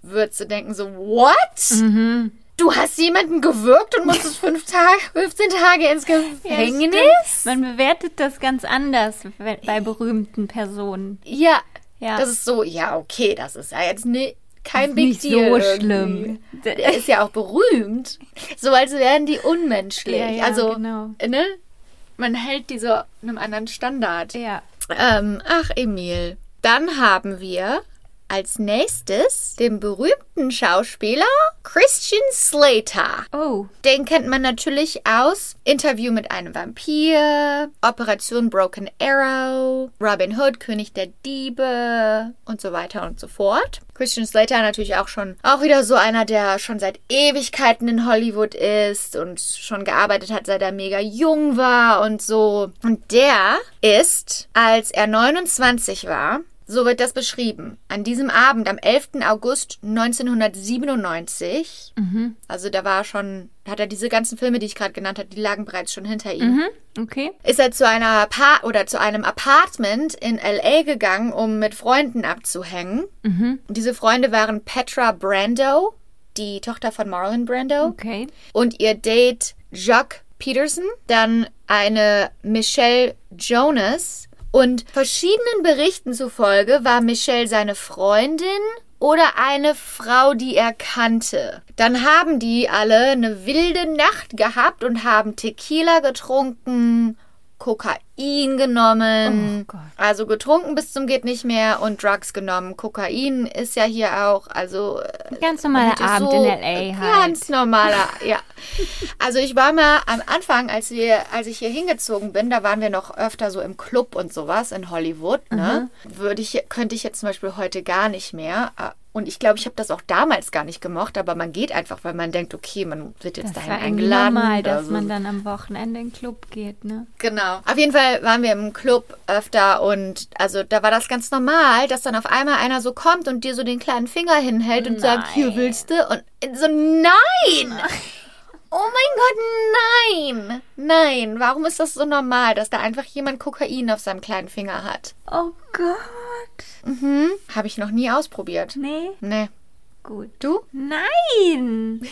würdest du denken so, what?
Mhm.
Du hast jemanden gewürgt und musstest fünf Tage, 15 Tage ins Gefängnis?
Man bewertet das ganz anders bei berühmten Personen.
Ja,
Ja.
das ist so, ja, okay, das ist ja jetzt ne, kein Big
nicht
Deal.
so
irgendwie.
schlimm.
Der ist ja auch berühmt. So als wären die unmenschlich.
Ja, ja,
also,
genau.
ne? Man hält die so einem anderen Standard.
Ja.
Ähm, ach, Emil. Dann haben wir als nächstes den berühmten Schauspieler Christian Slater.
Oh,
Den kennt man natürlich aus Interview mit einem Vampir, Operation Broken Arrow, Robin Hood, König der Diebe und so weiter und so fort. Christian Slater natürlich auch schon, auch wieder so einer, der schon seit Ewigkeiten in Hollywood ist und schon gearbeitet hat, seit er mega jung war und so. Und der ist, als er 29 war, so wird das beschrieben. An diesem Abend, am 11. August 1997, also da war schon, hat er diese ganzen Filme, die ich gerade genannt habe, die lagen bereits schon hinter ihm,
mhm. okay.
ist er zu einer pa oder zu einem Apartment in LA gegangen, um mit Freunden abzuhängen.
Mhm.
Diese Freunde waren Petra Brando, die Tochter von Marlon Brando,
Okay.
und ihr Date Jacques Peterson, dann eine Michelle Jonas und verschiedenen Berichten zufolge war Michelle seine Freundin oder eine Frau, die er kannte. Dann haben die alle eine wilde Nacht gehabt und haben Tequila getrunken, Kokain genommen.
Oh.
Also getrunken bis zum geht nicht mehr und Drugs genommen. Kokain ist ja hier auch, also äh,
Ganz normaler Abend
so
in L.A. halt.
Ganz normaler, ja. Also ich war mal am Anfang, als wir, als ich hier hingezogen bin, da waren wir noch öfter so im Club und sowas in Hollywood. Ne? Würde ich, könnte ich jetzt zum Beispiel heute gar nicht mehr. Und ich glaube, ich habe das auch damals gar nicht gemocht, aber man geht einfach, weil man denkt, okay, man wird jetzt
Das
dahin
war
eingeladen.
normal, dass
so.
man dann am Wochenende in den Club geht, ne?
Genau. Auf jeden Fall waren wir im Club öfter und also da war das ganz normal, dass dann auf einmal einer so kommt und dir so den kleinen Finger hinhält und sagt, hier willst du? Und so, nein! Oh mein Gott, nein! Nein, warum ist das so normal, dass da einfach jemand Kokain auf seinem kleinen Finger hat?
Oh Gott.
Mhm. Habe ich noch nie ausprobiert.
Nee,
Nee.
gut.
Du?
Nein!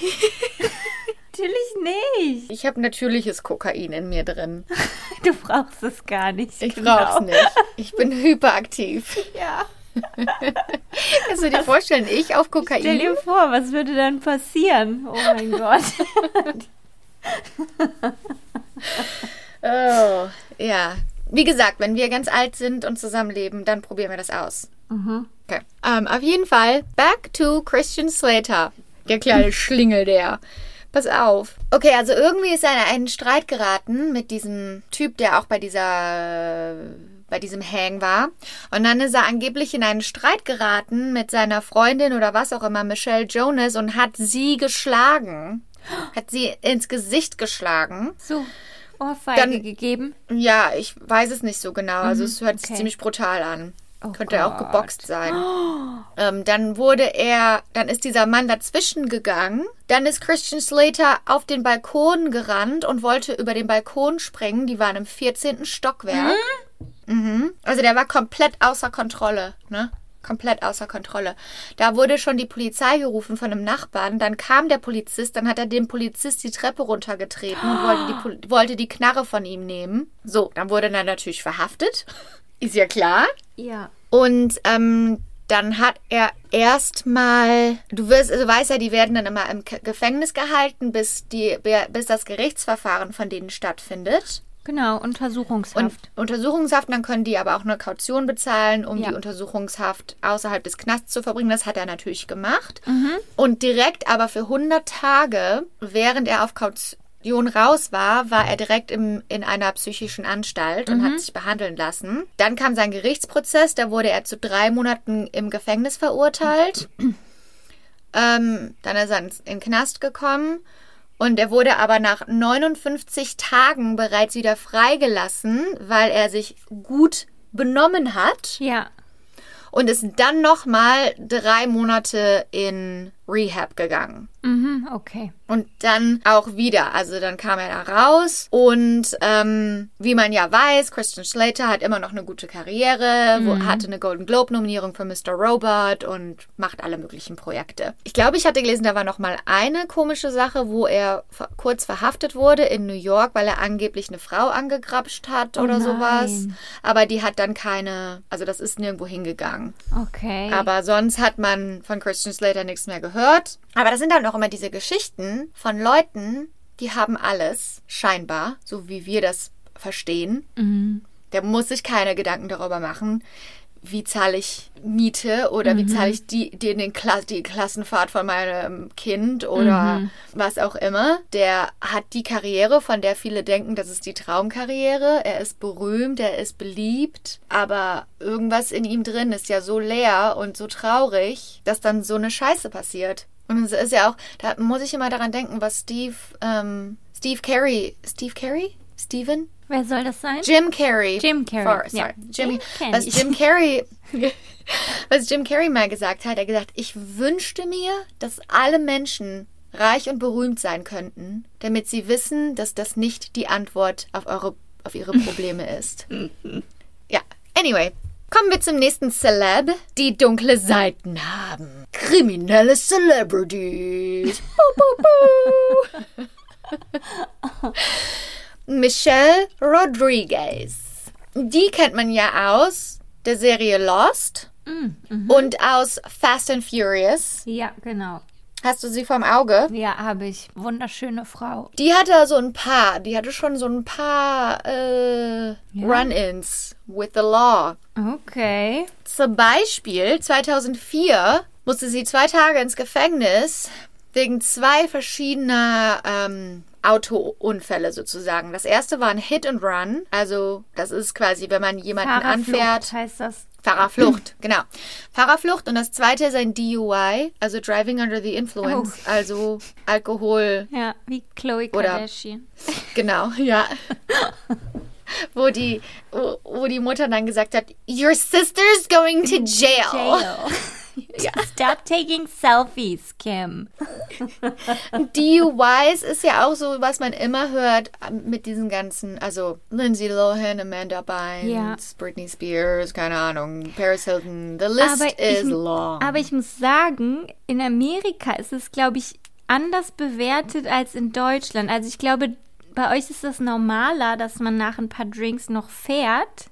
Natürlich nicht.
Ich habe natürliches Kokain in mir drin.
Du brauchst es gar nicht.
Ich
genau.
brauch's nicht. Ich bin hyperaktiv.
Ja.
Kannst du dir vorstellen, ich auf Kokain?
Stell dir vor, was würde dann passieren? Oh mein Gott.
Oh, ja. Wie gesagt, wenn wir ganz alt sind und zusammenleben, dann probieren wir das aus. Okay. Ähm, auf jeden Fall, back to Christian Slater. Der kleine Schlingel, der. Pass auf. Okay, also irgendwie ist er in einen Streit geraten mit diesem Typ, der auch bei dieser bei diesem Hang war. Und dann ist er angeblich in einen Streit geraten mit seiner Freundin oder was auch immer, Michelle Jonas, und hat sie geschlagen. Hat sie ins Gesicht geschlagen.
So, Ohrfeige
Dann-
gegeben.
Ja, ich weiß es nicht so genau. Also es hört sich
okay.
ziemlich brutal an.
Oh
Könnte auch
Gott.
geboxt sein. Ähm, dann wurde er, dann ist dieser Mann dazwischen gegangen. Dann ist Christian Slater auf den Balkon gerannt und wollte über den Balkon springen. Die waren im 14. Stockwerk. Mhm. Also der war komplett außer Kontrolle, ne? Komplett außer Kontrolle. Da wurde schon die Polizei gerufen von einem Nachbarn. Dann kam der Polizist, dann hat er dem Polizist die Treppe runtergetreten und wollte die, Pol- wollte die Knarre von ihm nehmen. So, dann wurde er natürlich verhaftet. Ist ja klar.
Ja.
Und ähm, dann hat er erstmal, du wirst, also weißt ja, die werden dann immer im Gefängnis gehalten, bis die, bis das Gerichtsverfahren von denen stattfindet.
Genau,
Und
Untersuchungshaft.
Untersuchungshaft, dann können die aber auch eine Kaution bezahlen, um
Ja.
die Untersuchungshaft außerhalb des Knasts zu verbringen. Das hat er natürlich gemacht. Und direkt aber für 100 Tage, während er auf Kaution raus war, war er direkt im, in einer psychischen Anstalt und hat sich behandeln lassen. Dann kam sein Gerichtsprozess, da wurde er zu drei Monaten im Gefängnis verurteilt. ähm, dann ist er ins- in den Knast gekommen. Und er wurde aber nach 59 Tagen bereits wieder freigelassen, weil er sich gut benommen hat.
Ja.
und ist dann nochmal drei Monate in Rehab gegangen.
Mhm, okay.
Und dann auch wieder. Also dann kam er da raus. Und ähm, wie man ja weiß, Christian Slater hat immer noch eine gute Karriere, wo, hatte eine Golden Globe-Nominierung für Mr. Robot und macht alle möglichen Projekte. Ich glaube, ich hatte gelesen, da war noch mal eine komische Sache, wo er kurz verhaftet wurde in New York, weil er angeblich eine Frau angegrapscht hat oder
Oh
sowas.
nein.
Aber die hat dann keine, also das ist nirgendwo hingegangen.
Okay.
Aber sonst hat man von Christian Slater nichts mehr gehört. Aber das sind dann auch immer diese Geschichten von Leuten, die haben alles, scheinbar, so wie wir das verstehen. Der muss sich keine Gedanken darüber machen, wie zahle ich Miete oder wie zahle ich die, die, den Kla die Klassenfahrt von meinem Kind oder was auch immer. Der hat die Karriere, von der viele denken, das ist die Traumkarriere. Er ist berühmt, er ist beliebt, aber irgendwas in ihm drin ist ja so leer und so traurig, dass dann so eine Scheiße passiert. Und es ist ja auch, da muss ich immer daran denken, was Steve, ähm, Steve Carey, Steve Carey? Steven?
Wer soll das sein?
Jim Carrey.
Jim Carrey,
For,
ja.
sorry. Jimmy,
Den kenn
was. Jim Carrey, was Jim Carrey mal gesagt hat, er hat gesagt, ich wünschte mir, dass alle Menschen reich und berühmt sein könnten, damit sie wissen, dass das nicht die Antwort auf eure, auf ihre Probleme ist. Ja, anyway. Kommen wir zum nächsten Celeb, die dunkle Seiten haben. Kriminelle Celebrities. Buh, buh, buh. Michelle Rodriguez. Die kennt man ja aus der Serie Lost und aus Fast and Furious.
Ja, genau.
Hast du sie vom Auge?
Ja, habe ich. Wunderschöne Frau.
Die hatte so ein paar, die hatte schon so ein paar äh, Run-ins with the law.
Okay.
Zum Beispiel 2004 musste sie zwei Tage ins Gefängnis wegen zwei verschiedener ähm, Autounfälle sozusagen. Das erste war ein Hit and Run, also das ist quasi, wenn man jemanden
Fahrerflucht
anfährt.
heißt das.
Fahrerflucht, genau. Fahrerflucht und das zweite ist ein DUI, also Driving Under the Influence, also Alkohol,
Ja, wie Chloe
Oder-
Kardashian.
genau, ja. wo die, wo, wo die Mutter dann gesagt hat, Your sister's going to jail.
Jail. Stop taking selfies, Kim.
DUIs ist ja auch so, was man immer hört ähm, mit diesen ganzen, also Lindsay Lohan, Amanda Bynes,
Ja.
Britney Spears, keine Ahnung, Paris Hilton. The list
Aber
is
ich,
long.
aber ich muss sagen, in Amerika ist es, glaube ich, anders bewertet als in Deutschland. Also ich glaube, bei euch ist es normaler, dass man nach ein paar Drinks noch fährt,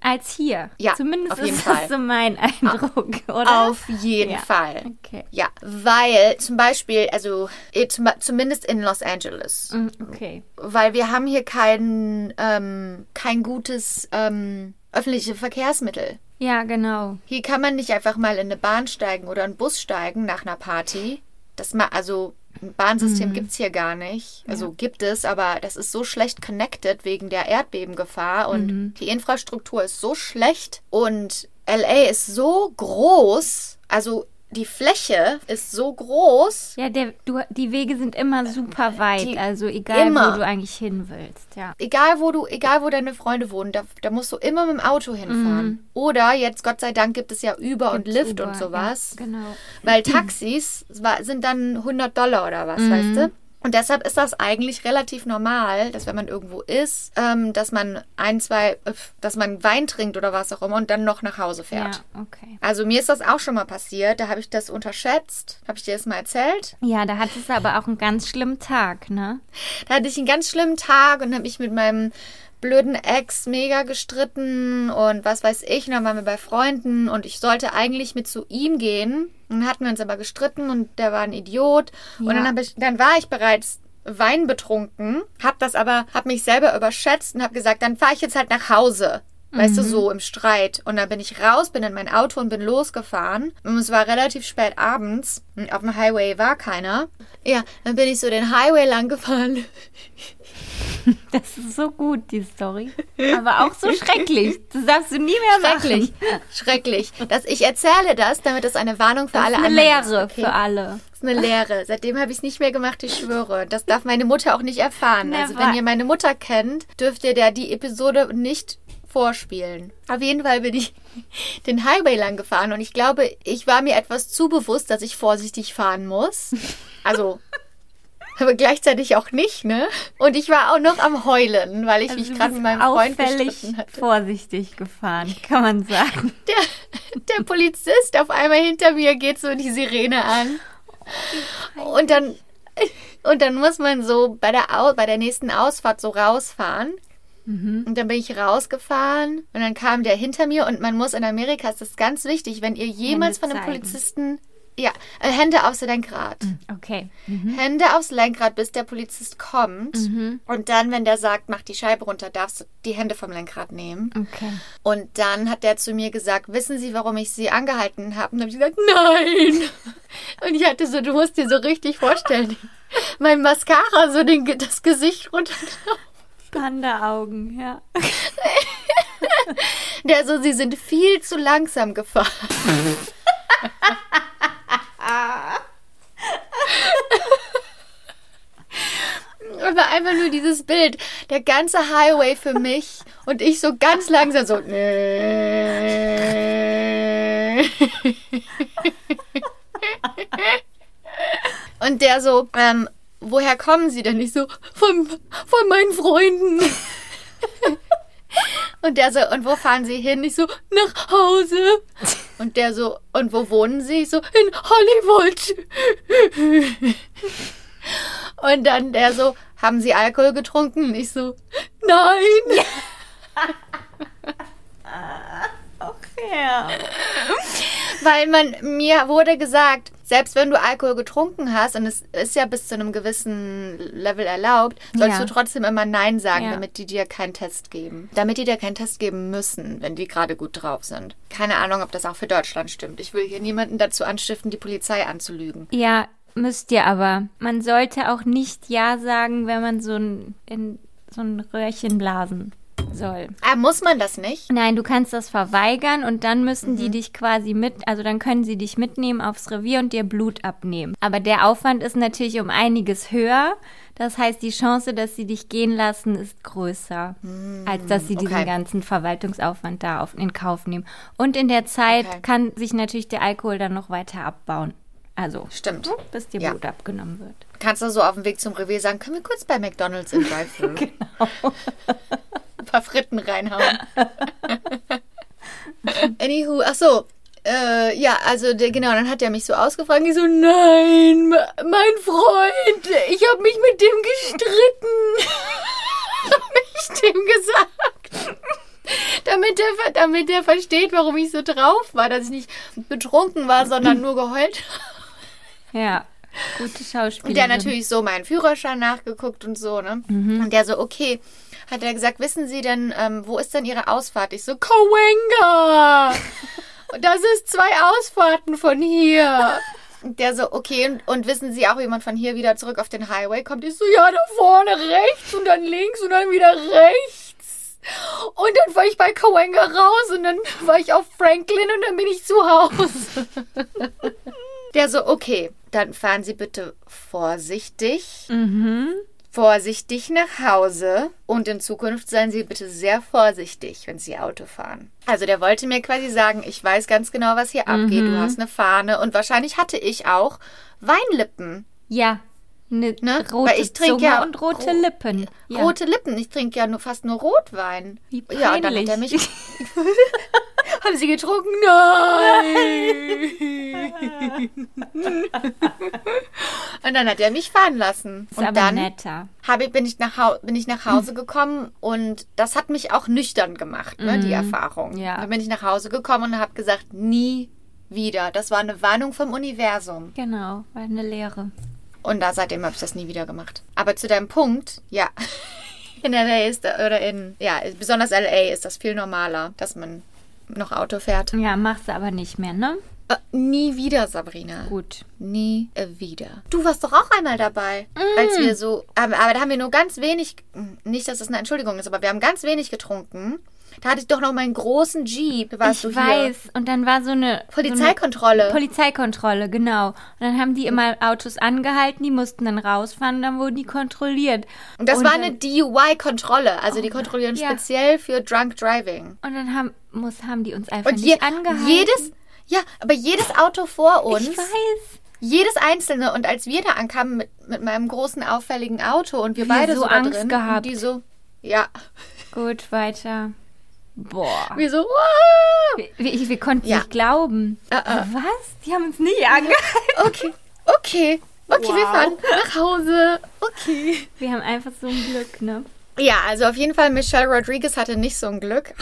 als hier.
Mhm. Ja,
Zumindest
auf jeden
ist
Fall.
das so mein Eindruck, oder?
Auf jeden
Ja.
Fall.
Okay.
Ja, weil zum Beispiel, also eh, zum, zumindest in Los Angeles,
Mm, Okay.
weil wir haben hier kein, ähm, kein gutes ähm, öffentliche Verkehrsmittel.
Ja, genau.
Hier kann man nicht einfach mal in eine Bahn steigen oder einen Bus steigen nach einer Party. Das ma also ein Bahnsystem gibt's hier gar nicht. Also gibt es, aber das ist so schlecht connected wegen der Erdbebengefahr und die Infrastruktur ist so schlecht und LA ist so groß, also die Fläche ist so groß.
Ja, der, du, die Wege sind immer super weit,
Die-
also egal,
immer.
wo du eigentlich hin willst, ja.
Egal wo du, egal wo deine Freunde wohnen, da, da musst du immer mit dem Auto hinfahren. Oder jetzt Gott sei Dank gibt es ja Uber und
Gibt's
Lyft
Uber,
und sowas.
Ja, genau.
Weil Taxis sind dann 100 Dollar oder was, weißt du? Und deshalb ist das eigentlich relativ normal, dass wenn man irgendwo ist, ähm, dass man ein, zwei, äh, dass man Wein trinkt oder was auch immer und dann noch nach Hause fährt.
Ja, okay.
Also mir ist das auch schon mal passiert. Da habe ich das unterschätzt. Habe ich dir das mal erzählt?
Ja, da hattest du aber auch einen ganz schlimmen Tag, ne?
Da hatte ich einen ganz schlimmen Tag und habe mich mit meinem blöden Ex mega gestritten und was weiß ich. Und dann waren wir bei Freunden und ich sollte eigentlich mit zu ihm gehen. Und dann hatten wir uns aber gestritten und der war ein Idiot. Und
Ja.
dann, hab ich, dann war ich bereits Wein betrunken, hab das aber, hab mich selber überschätzt und hab gesagt, dann fahre ich jetzt halt nach Hause. Weißt du, so im Streit. Und dann bin ich raus, bin in mein Auto und bin losgefahren. Und es war relativ spät abends. Und auf dem Highway war keiner. Ja, dann bin ich so den Highway lang gefahren.
Das ist so gut, die Story. Aber auch so schrecklich. Das darfst du nie mehr
Schrecklich.
machen.
Schrecklich. Dass ich erzähle das, damit es eine Warnung für
Das
alle
ist eine
anderen
Lehre
ist. okay?
für alle.
Das ist eine Lehre. Seitdem habe ich es nicht mehr gemacht, ich schwöre. Das darf meine Mutter auch nicht erfahren. Also
Never.
wenn ihr meine Mutter kennt, dürft ihr der die Episode nicht vorspielen. Auf jeden Fall bin ich den Highway lang gefahren und ich glaube, ich war mir etwas zu bewusst, dass ich vorsichtig fahren muss. Also, aber gleichzeitig auch nicht, ne? Und ich war auch noch am Heulen, weil ich
Also
mich gerade mit meinem Freund
auffällig
gestritten hatte.
vorsichtig gefahren, kann man sagen.
Der, der Polizist auf einmal hinter mir geht so die Sirene an. Und dann, und dann muss man so bei der, Au bei der nächsten Ausfahrt so rausfahren. Und dann bin ich rausgefahren und dann kam der hinter mir und man muss in Amerika, ist das ganz wichtig, wenn ihr jemals
Hände
von einem
zeigen.
Polizisten, ja, äh, Hände aufs Lenkrad.
Okay.
Hände aufs Lenkrad, bis der Polizist kommt.
Mhm.
Und dann, wenn der sagt, mach die Scheibe runter, darfst du die Hände vom Lenkrad nehmen.
Okay.
Und dann hat der zu mir gesagt, wissen Sie, warum ich Sie angehalten habe? Und dann habe ich gesagt, nein. Und ich hatte so, du musst dir so richtig vorstellen, mein Mascara so den, das Gesicht runter.
Panda-Augen, ja.
Der so, Sie sind viel zu langsam gefahren. Aber einfach nur dieses Bild, der ganze Highway für mich und ich so ganz langsam so. Und der so, ähm, woher kommen Sie denn? Ich so, von, von meinen Freunden. Und der so, und wo fahren Sie hin? Ich so, nach Hause. Und der so, und wo wohnen Sie? Ich so, in Hollywood. Und dann der so, haben Sie Alkohol getrunken? Ich so, nein.
Ja.
Weil man, mir wurde gesagt, selbst wenn du Alkohol getrunken hast, und es ist ja bis zu einem gewissen Level erlaubt, sollst
Ja.
du trotzdem immer Nein sagen,
Ja.
damit die dir keinen Test geben. Damit die dir keinen Test geben müssen, wenn die gerade gut drauf sind. Keine Ahnung, ob das auch für Deutschland stimmt. Ich will hier niemanden dazu anstiften, die Polizei anzulügen.
Ja, müsst ihr aber. Man sollte auch nicht Ja sagen, wenn man so ein, in so ein Röhrchen blasen soll.
Ah, muss man das nicht?
Nein, du kannst das verweigern und dann müssen
Mhm.
die dich quasi mit, also dann können sie dich mitnehmen aufs Revier und dir Blut abnehmen. Aber der Aufwand ist natürlich um einiges höher. Das heißt, die Chance, dass sie dich gehen lassen, ist größer, als dass sie diesen
okay.
ganzen Verwaltungsaufwand da auf, in Kauf nehmen. Und in der Zeit
Okay.
kann sich natürlich der Alkohol dann noch weiter abbauen. Also,
Stimmt.
hm, bis dir
Ja.
Blut abgenommen wird.
Kannst du so auf dem Weg zum Revier sagen, können wir kurz bei McDonalds im Drive-Thru? genau. Ein paar Fritten reinhauen. Anywho, ach so. Äh, ja, also der, genau, dann hat er mich so ausgefragt. Ich so, nein, me- mein Freund, ich habe mich mit dem gestritten. hab ich dem gesagt. Damit er, damit er versteht, warum ich so drauf war, dass ich nicht betrunken war, sondern nur geheult
Ja, gute Schauspielerin.
und der natürlich so meinen Führerschein nachgeguckt und so, ne? Und der so, okay, hat er gesagt, wissen Sie denn, ähm, wo ist denn Ihre Ausfahrt? Ich so, und das ist zwei Ausfahrten von hier. Und der so, okay, und, und wissen Sie auch, wie man von hier wieder zurück auf den Highway kommt? Ich so, ja, da vorne rechts und dann links und dann wieder rechts. Und dann war ich bei Coenga raus und dann war ich auf Franklin und dann bin ich zu Hause. Der so, okay, dann fahren Sie bitte vorsichtig,
Mhm.
Vorsichtig nach Hause und in Zukunft seien Sie bitte sehr vorsichtig, wenn Sie Auto fahren. Also der wollte mir quasi sagen, ich weiß ganz genau, was hier abgeht. Du hast eine Fahne und wahrscheinlich hatte ich auch Weinlippen.
Ja, eine
Ne?
rote
Weil ich trinke ja
und rote
ro-
Lippen. Ja.
Rote Lippen. Ich trinke ja nur fast nur Rotwein.
Wie
Ja, und dann hat
peinlich.
er mich. Haben Sie getrunken? Nein! und dann hat er mich fahren lassen.
Ist
und
aber
dann
netter.
ich, bin, ich nach Hau bin ich nach Hause gekommen und das hat mich auch nüchtern gemacht, ne, die Erfahrung.
Mhm. Ja.
Dann bin ich nach Hause gekommen und habe gesagt, nie wieder. Das war eine Warnung vom Universum.
Genau, war eine Lehre.
Und da seitdem habe ich das nie wieder gemacht. Aber zu deinem Punkt, ja. In LA ist, oder in, ja, besonders LA ist das viel normaler, dass man noch Auto fährt.
Ja, machst du aber nicht mehr, ne?
Äh, nie wieder, Sabrina.
Gut.
Nie äh, wieder. Du warst doch auch einmal dabei, als wir so, aber, aber da haben wir nur ganz wenig, nicht, dass das eine Entschuldigung ist, aber wir haben ganz wenig getrunken. Da hatte ich doch noch meinen großen Jeep. Warst
ich
du hier?
weiß. Und dann war so eine
Polizeikontrolle.
So eine Polizeikontrolle, genau. Und dann haben die immer Autos angehalten, die mussten dann rausfahren, dann wurden die kontrolliert.
Und das
und
war
dann,
eine DUI-Kontrolle. Also die kontrollieren
ja.
speziell für Drunk Driving.
Und dann haben, muss, haben die uns einfach
Und
nicht
je,
angehalten.
jedes, ja, aber jedes Auto vor uns,
Ich weiß.
jedes einzelne. Und als wir da ankamen mit, mit meinem großen auffälligen Auto und wir
Wir
beide
so Angst
drin,
gehabt.
und die so, ja,
Gut, weiter. Boah.
wir so, wow.
Wir, wir, wir konnten
Ja.
nicht glauben.
Äh, äh.
Was? Die haben uns nie angehalten.
Okay, okay, okay, wir
Wow.
fahren nach Hause. Okay.
Wir haben einfach so ein Glück, ne?
Ja, also auf jeden Fall, Michelle Rodriguez hatte nicht so ein Glück.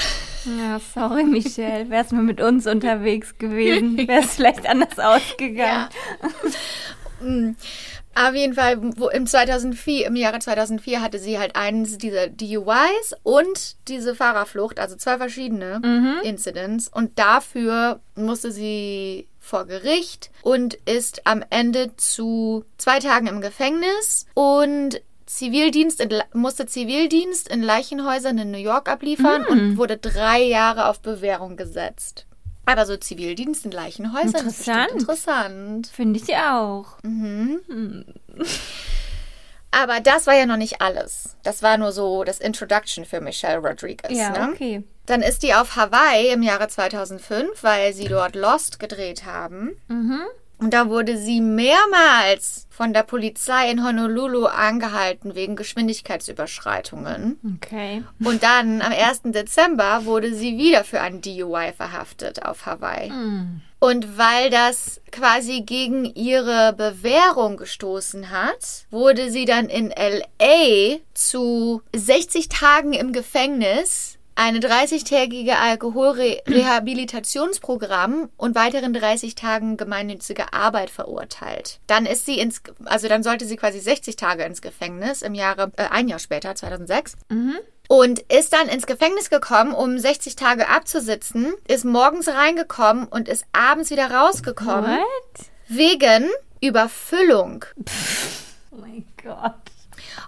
Ja, sorry, Michelle. Wärst du mal mit uns unterwegs gewesen, wäre es vielleicht anders ausgegangen.
Mm. Auf jeden Fall, wo im 2004, im Jahre 2004 hatte sie halt eines dieser DUIs und diese Fahrerflucht, also zwei verschiedene Incidents. Und dafür musste sie vor Gericht und ist am Ende zu zwei Tagen im Gefängnis und Zivildienst in, musste Zivildienst in Leichenhäusern in New York abliefern und wurde drei Jahre auf Bewährung gesetzt. Aber so Zivildienst in Leichenhäusern ist bestimmt
Interessant.
interessant.
Finde ich auch.
Aber das war ja noch nicht alles. Das war nur so das Introduction für Michelle Rodriguez.
Ja,
ne?
okay.
Dann ist die auf Hawaii im Jahre 2005, weil sie dort Lost gedreht haben.
Mhm.
Und da wurde sie mehrmals von der Polizei in Honolulu angehalten wegen Geschwindigkeitsüberschreitungen.
Okay.
Und dann am 1. Dezember wurde sie wieder für ein DUI verhaftet auf Hawaii.
Mhm.
Und weil das quasi gegen ihre Bewährung gestoßen hat, wurde sie dann in LA zu 60 Tagen im Gefängnis, eine 30-tägige Alkoholrehabilitationsprogramm und weiteren 30 Tagen gemeinnützige Arbeit verurteilt. Dann ist sie ins, also dann sollte sie quasi 60 Tage ins Gefängnis im Jahre, äh, ein Jahr später, 2006. Und ist dann ins Gefängnis gekommen, um 60 Tage abzusitzen, ist morgens reingekommen und ist abends wieder rausgekommen
What?
wegen Überfüllung.
Oh mein Gott.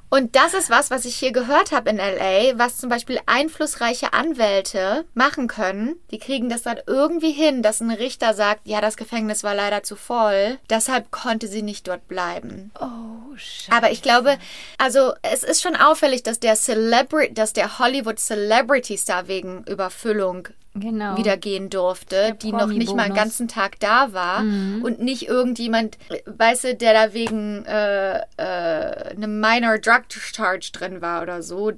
Und das ist was, was ich hier gehört habe in LA, was zum Beispiel einflussreiche Anwälte machen können. Die kriegen das dann irgendwie hin, dass ein Richter sagt, ja, das Gefängnis war leider zu voll, deshalb konnte sie nicht dort bleiben.
Oh, Scheiße.
Aber ich glaube, also es ist schon auffällig, dass der Celebri dass der Hollywood Celebrity Star wegen Überfüllung
Genau.
wieder gehen durfte, die noch nicht mal einen ganzen Tag da war und nicht irgendjemand, weißt du, der da wegen äh, äh, einem Minor Drug Charge drin war oder so,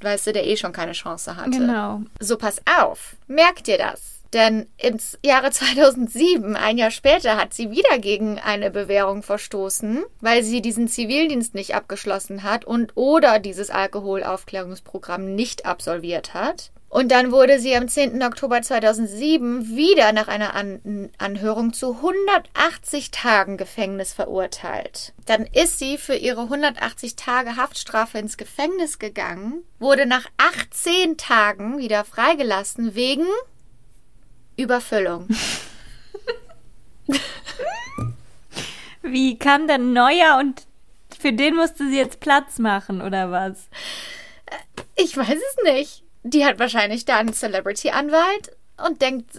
weißt du, der eh schon keine Chance hatte.
Genau.
So, pass auf, merkt dir das. Denn im Jahre 2007, ein Jahr später, hat sie wieder gegen eine Bewährung verstoßen, weil sie diesen Zivildienst nicht abgeschlossen hat und oder dieses Alkoholaufklärungsprogramm nicht absolviert hat. Und dann wurde sie am 10. Oktober 2007 wieder nach einer An Anhörung zu 180 Tagen Gefängnis verurteilt. Dann ist sie für ihre 180 Tage Haftstrafe ins Gefängnis gegangen, wurde nach 18 Tagen wieder freigelassen wegen Überfüllung.
Wie kam dann neuer und für den musste sie jetzt Platz machen, oder was?
Ich weiß es nicht. Die hat wahrscheinlich da einen Celebrity-Anwalt und denkt,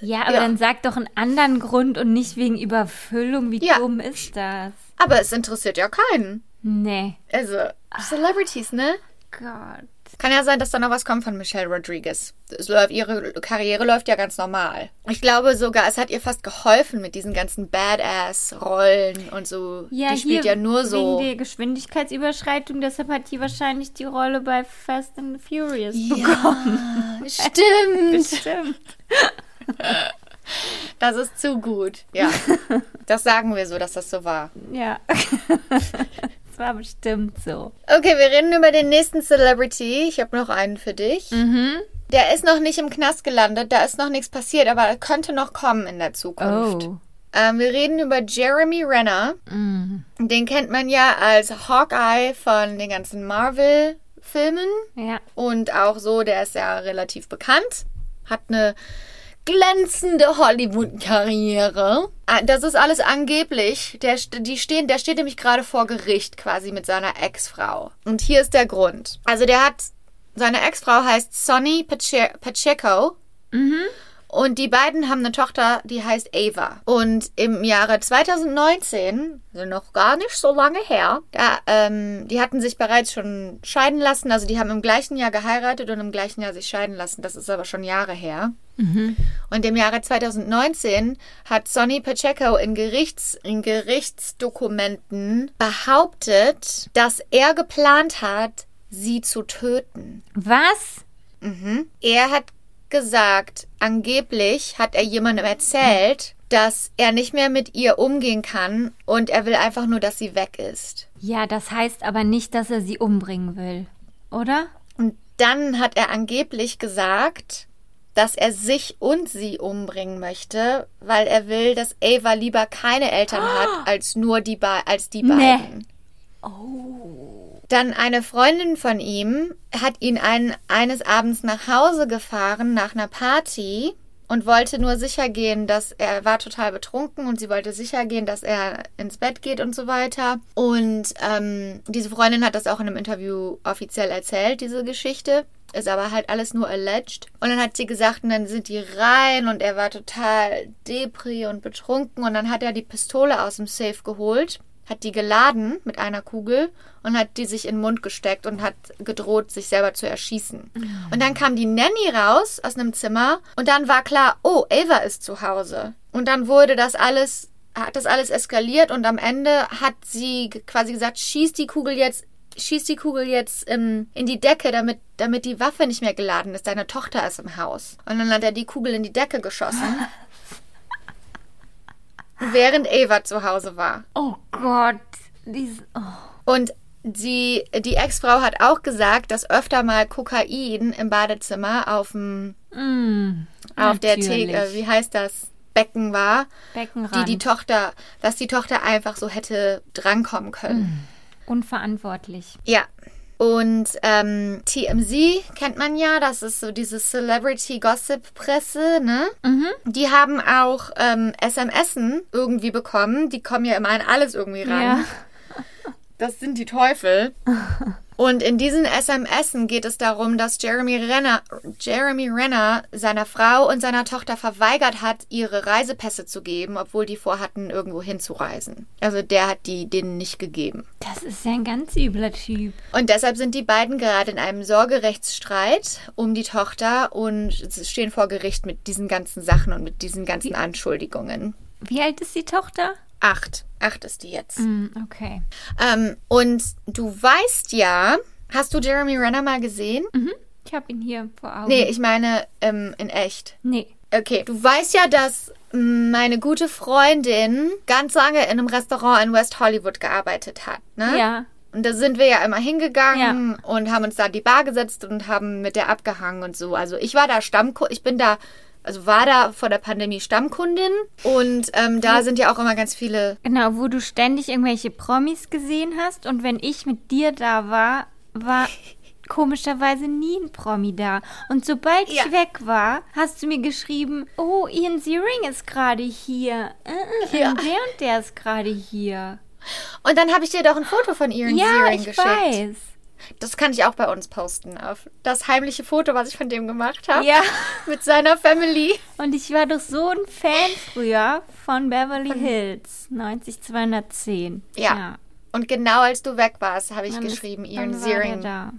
Ja, aber
Ja.
dann sag doch einen anderen Grund und nicht wegen Überfüllung. Wie
Ja.
dumm ist das?
aber es interessiert ja keinen.
Nee.
Also, Celebrities, ne?
Gott.
Kann ja sein, dass da noch was kommt von Michelle Rodriguez. Läuft, ihre Karriere läuft ja ganz normal. Ich glaube sogar, es hat ihr fast geholfen mit diesen ganzen Badass-Rollen und so.
Ja,
die spielt ja nur so.
Wegen der Geschwindigkeitsüberschreitung, deshalb hat die wahrscheinlich die Rolle bei Fast and Furious bekommen.
Ja, stimmt.
Bestimmt.
Das ist zu gut. Ja. Das sagen wir so, dass das so war.
Ja. das war bestimmt so.
Okay, wir reden über den nächsten Celebrity. Ich habe noch einen für dich.
Mhm.
Der ist noch nicht im Knast gelandet, da ist noch nichts passiert, aber er könnte noch kommen in der Zukunft.
Oh.
Ähm, wir reden über Jeremy Renner.
Mm.
Den kennt man ja als Hawkeye von den ganzen Marvel-Filmen.
Ja.
Und auch so, der ist ja relativ bekannt. Hat eine glänzende Hollywood-Karriere. Ah, Das ist alles angeblich. Der, die stehen, der steht nämlich gerade vor Gericht quasi mit seiner Ex-Frau. Und hier ist der Grund. Also der hat seine Ex-Frau heißt Sonny Pache Pacheco. Und die beiden haben eine Tochter, die heißt Ava. Und im Jahre 2019, also noch gar nicht so lange her, da, ähm, die hatten sich bereits schon scheiden lassen. Also die haben im gleichen Jahr geheiratet und im gleichen Jahr sich scheiden lassen. Das ist aber schon Jahre her. Und im Jahre 2019 hat Sonny Pacheco in, Gerichts, in Gerichtsdokumenten behauptet, dass er geplant hat, sie zu töten.
Was?
Er hat gesagt, angeblich hat er jemandem erzählt, dass er nicht mehr mit ihr umgehen kann und er will einfach nur, dass sie weg ist.
Ja, das heißt aber nicht, dass er sie umbringen will, oder?
Und dann hat er angeblich gesagt, dass er sich und sie umbringen möchte, weil er will, dass Ava lieber keine Eltern hat als nur die Be als die
Nee.
beiden. Dann eine Freundin von ihm hat ihn ein, eines Abends nach Hause gefahren nach einer Party und wollte nur sicher gehen, dass er war total betrunken und sie wollte sicher gehen, dass er ins Bett geht und so weiter. Und ähm, diese Freundin hat das auch in einem Interview offiziell erzählt, diese Geschichte. Ist aber halt alles nur alleged. Und dann hat sie gesagt, und dann sind die rein und er war total depri und betrunken. Und dann hat er die Pistole aus dem Safe geholt, hat die geladen mit einer Kugel und hat die sich in den Mund gesteckt und hat gedroht, sich selber zu erschießen. Und dann kam die Nanny raus aus einem Zimmer und dann war klar, oh, Ava ist zu Hause. Und dann wurde das alles, hat das alles eskaliert und am Ende hat sie quasi gesagt, schieß die Kugel jetzt schieß die Kugel jetzt ähm, in die Decke, damit, damit die Waffe nicht mehr geladen ist. Deine Tochter ist im Haus. Und dann hat er die Kugel in die Decke geschossen. während Ava zu Hause war.
Oh Gott. Dies, oh.
Und die, die Ex-Frau hat auch gesagt, dass öfter mal Kokain im Badezimmer auf dem,
Mm,
auf der
natürlich.
Theke, wie heißt das, Becken war, die
Beckenrand.
die Tochter, dass die Tochter einfach so hätte drankommen können.
Unverantwortlich.
Ja. Und ähm, TMZ kennt man ja, das ist so diese Celebrity-Gossip-Presse, ne? Die haben auch ähm, SMSen irgendwie bekommen. Die kommen ja immer an alles irgendwie ran.
Ja.
Das sind die Teufel. Und in diesen SMSen geht es darum, dass Jeremy Renner, Jeremy Renner seiner Frau und seiner Tochter verweigert hat, ihre Reisepässe zu geben, obwohl die vorhatten, irgendwo hinzureisen. Also der hat die denen nicht gegeben.
Das ist ja ein ganz übler Typ.
Und deshalb sind die beiden gerade in einem Sorgerechtsstreit um die Tochter und stehen vor Gericht mit diesen ganzen Sachen und mit diesen ganzen Anschuldigungen.
Wie alt ist die Tochter?
Acht. Acht ist die jetzt.
Mm, okay.
Ähm, und du weißt ja, hast du Jeremy Renner mal gesehen?
Ich habe ihn hier vor Augen.
Nee, ich meine ähm, in echt.
Nee.
Okay, du weißt ja, dass meine gute Freundin ganz lange in einem Restaurant in West Hollywood gearbeitet hat, ne?
Ja.
Und da sind wir ja immer hingegangen und haben uns da an die Bar gesetzt und haben mit der abgehangen und so. Also ich war da Stammkundin, ich bin da, also war da vor der Pandemie Stammkundin und ähm, da sind ja auch immer ganz viele.
Genau, wo du ständig irgendwelche Promis gesehen hast und wenn ich mit dir da war, war komischerweise nie ein Promi da. Und sobald
Ja.
ich weg war, hast du mir geschrieben, oh, Ian Ziering ist gerade hier. Äh, äh,
Ja.
und Der und der ist gerade hier.
Und dann habe ich dir doch ein Foto von Ian
ja,
Ziering
ich
geschickt.
weiß.
Das kann ich auch bei uns posten. Auf das heimliche Foto, was ich von dem gemacht habe.
Ja.
Mit seiner Family.
Und ich war doch so ein Fan früher von Beverly Hills 90210.
Ja. Und genau als du weg warst, habe ich
Dann
geschrieben, Ian Ziering.
da.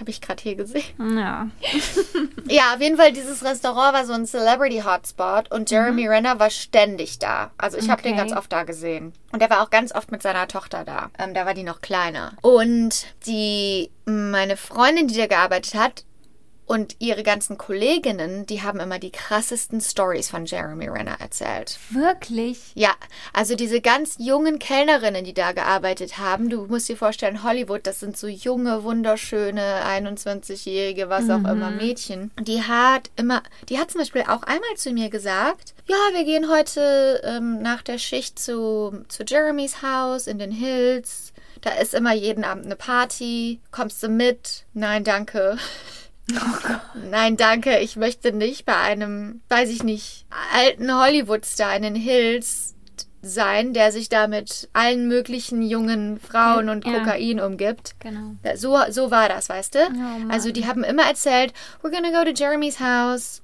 Habe ich gerade hier gesehen.
Ja.
Ja, auf jeden Fall, dieses Restaurant war so ein Celebrity-Hotspot und Jeremy Renner war ständig da. Also ich habe den
Mhm. Okay.
ganz oft da gesehen. Und er war auch ganz oft mit seiner Tochter da. Ähm, da war die noch kleiner. Und die, meine Freundin, die da gearbeitet hat, und ihre ganzen Kolleginnen, die haben immer die krassesten Stories von Jeremy Renner erzählt.
Wirklich?
Ja, also diese ganz jungen Kellnerinnen, die da gearbeitet haben, du musst dir vorstellen, Hollywood, das sind so junge, wunderschöne, 21-jährige, was auch immer Mädchen. Die hat immer, die hat zum Beispiel auch einmal zu mir gesagt, ja, wir gehen heute ähm, nach der Schicht zu, zu Jeremys Haus in den Hills. Da ist immer jeden Abend eine Party. Kommst du mit? Nein, danke. Nein, danke. Ich möchte nicht bei einem, weiß ich nicht, alten Hollywood-Star in den Hills sein, der sich da mit allen möglichen jungen Frauen und
Ja.
Kokain umgibt.
Genau.
So, so war das, weißt du?
Mann.
also die haben immer erzählt, we're gonna go to Jeremy's house.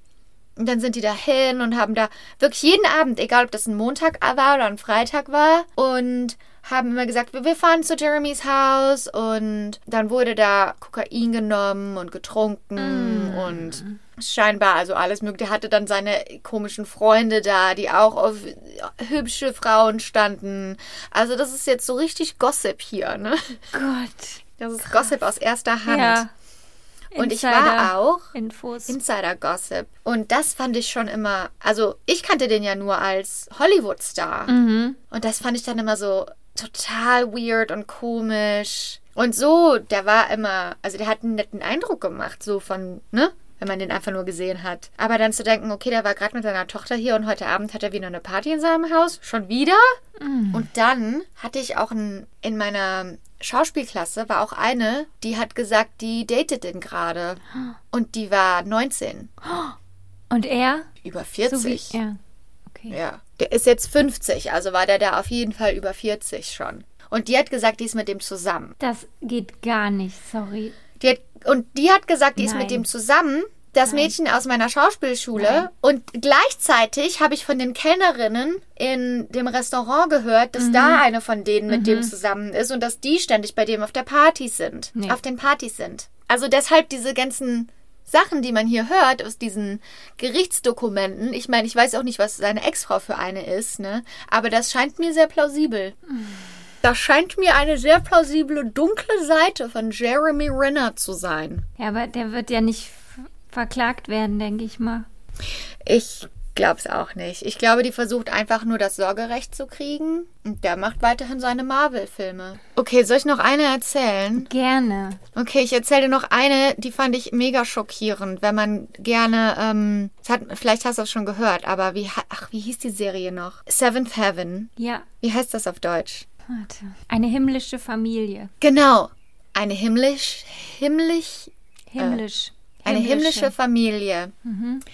Und dann sind die da hin und haben da wirklich jeden Abend, egal ob das ein Montag war oder ein Freitag war, und haben immer gesagt, wir, fahren zu Jeremys Haus und dann wurde da Kokain genommen und getrunken und scheinbar also alles mögliche. Der hatte dann seine komischen Freunde da, die auch auf hübsche Frauen standen. Also das ist jetzt so richtig Gossip hier, ne?
Gott.
Das ist Gossip aus erster Hand.
Ja.
Und ich war auch
Infos.
Insider-Gossip. Und das fand ich schon immer. Also, ich kannte den ja nur als Hollywood-Star.
mhm.
Und das fand ich dann immer so total weird und komisch. Und so, der war immer. Also, der hat einen netten Eindruck gemacht, so von, ne? Wenn man den einfach nur gesehen hat. Aber dann zu denken, okay, der war gerade mit seiner Tochter hier und heute Abend hat er wieder eine Party in seinem Haus. Schon wieder? Und dann hatte ich auch ein, in meiner Schauspielklasse war auch eine, die hat gesagt, die datet den gerade. Und die war 19.
Und er?
Über
So
40.
wie, ja. Okay.
Ja. Der ist jetzt 50, also war der da auf jeden Fall über 40 schon. Und die hat gesagt, die ist mit dem zusammen.
Das geht gar nicht, sorry.
Die hat, und die hat gesagt, die ist
Nein.
mit dem zusammen. Das Mädchen aus meiner Schauspielschule.
Nein.
Und gleichzeitig habe ich von den Kellnerinnen in dem Restaurant gehört,
Mhm.
dass da eine von denen mit dem zusammen ist und dass die ständig bei dem auf der Party sind.
Nee.
Auf den Partys sind. Also deshalb diese ganzen Sachen, die man hier hört aus diesen Gerichtsdokumenten. Ich meine, ich weiß auch nicht, was seine Ex-Frau für eine ist, ne? Aber das scheint mir sehr plausibel. Das scheint mir eine sehr plausible dunkle Seite von Jeremy Renner zu sein.
Ja, aber der wird ja nicht verklagt werden, denke ich mal.
Ich glaube es auch nicht. Ich glaube, die versucht einfach nur das Sorgerecht zu kriegen. Und der macht weiterhin seine Marvel-Filme. Okay, soll ich noch eine erzählen?
Gerne.
Okay, ich erzähle dir noch eine, die fand ich mega schockierend, wenn man gerne, ähm, hat, vielleicht hast du es schon gehört, aber wie, ach, wie hieß die Serie noch? Seventh Heaven.
Ja,
Wie heißt das auf Deutsch?
warte. Eine himmlische Familie.
Genau. Eine himmlisch, himmlisch,
Himmlisch.
Eine himmlische Familie.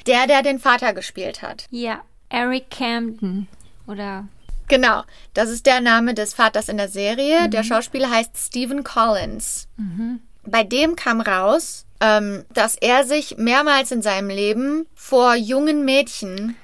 Der, der den Vater gespielt hat.
Ja, Eric Camden. Oder
Genau, das ist der Name des Vaters in der Serie. Der Schauspieler heißt Stephen Collins. Bei dem kam raus, ähm, dass er sich mehrmals in seinem Leben vor jungen Mädchen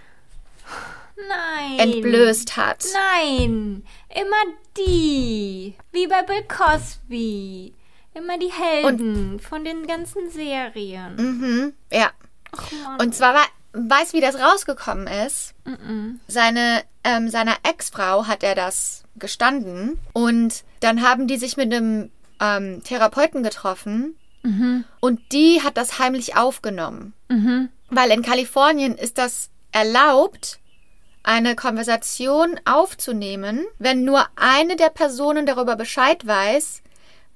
Nein.
entblößt hat.
Nein. Immer die. Wie bei Bill Cosby. Immer die Helden von den ganzen Serien.
Mhm, ja.
Ach Mann.
Und zwar war, weißt du, wie das rausgekommen ist?
Mm-mm.
Seine, ähm, seiner Ex-Frau hat er das gestanden und dann haben die sich mit einem ähm, Therapeuten getroffen
Mhm.
und die hat das heimlich aufgenommen.
Mhm.
Weil in Kalifornien ist das erlaubt, eine Konversation aufzunehmen, wenn nur eine der Personen darüber Bescheid weiß,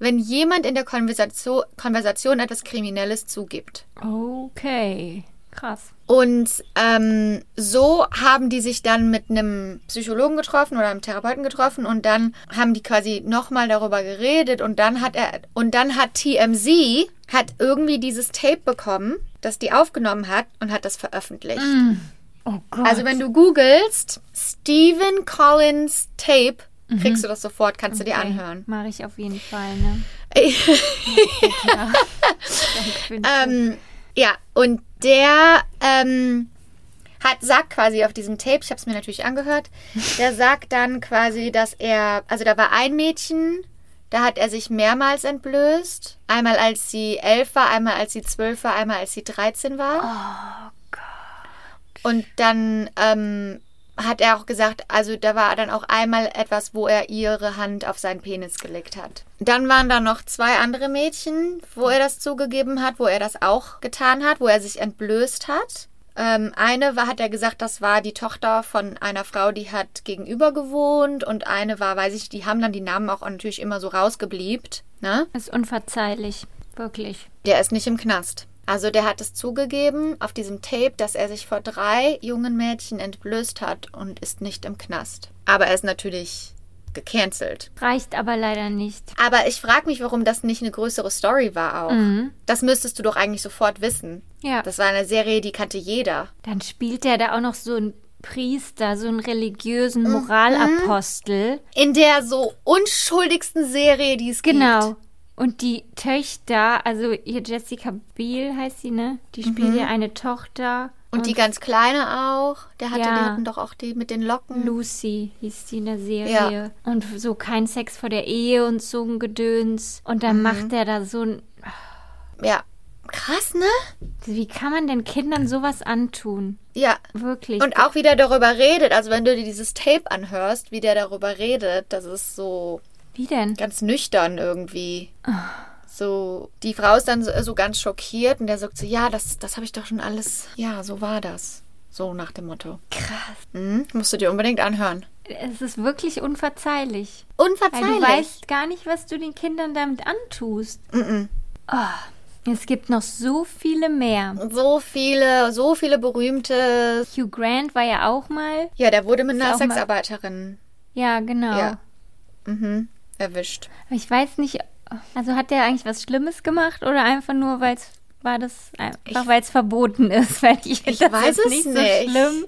wenn jemand in der Konversation, Konversation etwas Kriminelles zugibt.
Okay. Krass.
Und ähm, so haben die sich dann mit einem Psychologen getroffen oder einem Therapeuten getroffen und dann haben die quasi nochmal darüber geredet und dann hat er und dann hat TMZ hat irgendwie dieses Tape bekommen, das die aufgenommen hat und hat das veröffentlicht.
Oh Gott.
Also wenn du googelst Stephen Collins Tape, kriegst du das sofort, kannst du dir anhören.
Mache ich auf jeden Fall, ne?
Ähm, ja, und der ähm, hat, sagt quasi auf diesem Tape, ich habe es mir natürlich angehört, der sagt dann quasi, dass er, also da war ein Mädchen, da hat er sich mehrmals entblößt. Einmal als sie elf war, einmal als sie zwölf war, einmal als sie 13 war.
Oh Gott.
Und dann ähm, hat er auch gesagt, also da war dann auch einmal etwas, wo er ihre Hand auf seinen Penis gelegt hat. Dann waren da noch zwei andere Mädchen, wo er das zugegeben hat, wo er das auch getan hat, wo er sich entblößt hat. Ähm, eine war, hat er gesagt, das war die Tochter von einer Frau, die hat gegenüber gewohnt und eine war, weiß ich, die haben dann die Namen auch natürlich immer so rausgebliebt, ne?
Ist unverzeihlich. Wirklich.
Der ist nicht im Knast. Also der hat es zugegeben auf diesem Tape, dass er sich vor drei jungen Mädchen entblößt hat und ist nicht im Knast. Aber er ist natürlich gecancelt.
Reicht aber leider nicht.
Aber ich frage mich, warum das nicht eine größere Story war auch.
Mhm.
Das müsstest du doch eigentlich sofort wissen.
Ja.
Das war eine Serie, die kannte jeder.
Dann spielt er da auch noch so ein Priester, so einen religiösen Moralapostel.
In der so unschuldigsten Serie, die es
Genau.
gibt.
Und die Töchter, also hier Jessica Biel heißt sie, ne? Die spielt ja eine Tochter.
Und die ganz kleine auch. Der hatte,
Ja.
die hatten doch auch die mit den Locken.
Lucy hieß sie in der Serie. Und so kein Sex vor der Ehe und so ein Gedöns. Und dann macht er da so ein.
Ja. Krass, ne?
Wie kann man denn Kindern sowas antun?
Ja.
Wirklich.
Und auch wie der darüber redet. Also wenn du dir dieses Tape anhörst, wie der darüber redet, das ist so
Wie denn?
ganz nüchtern irgendwie. So, die Frau ist dann so, so ganz schockiert und der sagt so, ja, das, das habe ich doch schon alles, ja, so war das. So nach dem Motto.
Krass.
Mhm, musst du dir unbedingt anhören.
Es ist wirklich unverzeihlich. Weil
Unverzeihlich.
du weißt gar nicht, was du den Kindern damit antust.
Mhm.
Oh, es gibt noch so viele mehr.
So viele, so viele berühmte.
Hugh Grant war ja auch mal.
Ja, der wurde mit einer
mal-
Sexarbeiterin
Ja, genau.
Ja. mhm, erwischt.
Ich weiß nicht, also hat der eigentlich was Schlimmes gemacht oder einfach nur, weil es war das einfach, weil es verboten ist, weil ich,
Ich
das
weiß es
nicht,
nicht.
so schlimm.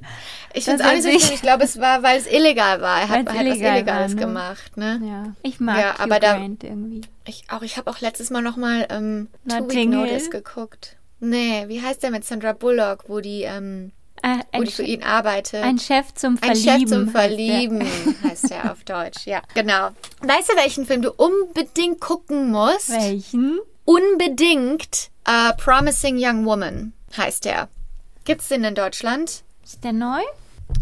Ich finde es auch nicht so schlimm. Ich glaube, es war, weil es illegal war. Er hat, hat was
illegal
Illegales
war, ne?
gemacht, ne?
Ja, ich mag
Ja, aber da-
irgendwie.
Ich auch, ich habe auch letztes Mal nochmal ähm, Two Week Notice geguckt. Nee, wie heißt der mit Sandra Bullock, wo die, ähm,
Äh, ein,
die für ihn arbeitet?
ein Chef zum
Ein
Verlieben.
Chef zum
heißt.
Verlieben heißt der auf Deutsch. Ja, genau. Weißt du, welchen Film du unbedingt gucken musst?
Welchen?
Unbedingt äh, Promising Young Woman heißt der. Gibt's den in Deutschland?
Ist der neu?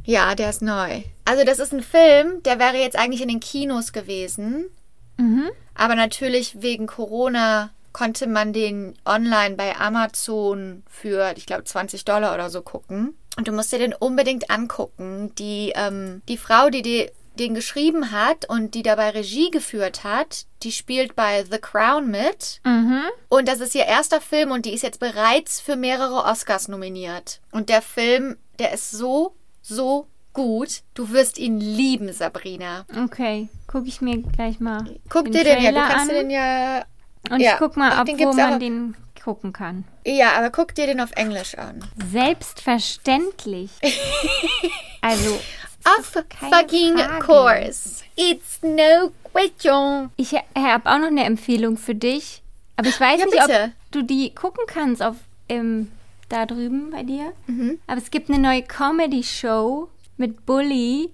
Ja, der ist neu. Also das ist ein Film, der wäre jetzt eigentlich in den Kinos gewesen.
Mhm.
Aber natürlich wegen Corona konnte man den online bei Amazon für, ich glaube, 20 Dollar oder so gucken. Und du musst dir den unbedingt angucken. Die, ähm, die Frau, die, die den geschrieben hat und die dabei Regie geführt hat, die spielt bei The Crown mit.
Mhm.
Und das ist ihr erster Film und die ist jetzt bereits für mehrere Oscars nominiert. Und der Film, der ist so, so gut. Du wirst ihn lieben, Sabrina.
Okay, gucke ich mir gleich mal.
Guck dir den ja, du kannst dir
an
den ja.
Und
ja.
ich guck mal,
den
wo man den gucken kann.
Ja, aber guck dir den auf Englisch an.
Selbstverständlich. also,
Of fucking
Frage.
course. It's no question.
ich habe auch noch eine Empfehlung für dich. Aber ich weiß
Ja,
nicht, ob
bitte.
du die gucken kannst auf im, da drüben bei dir.
Mhm.
Aber es gibt eine neue Comedy-Show mit Bully,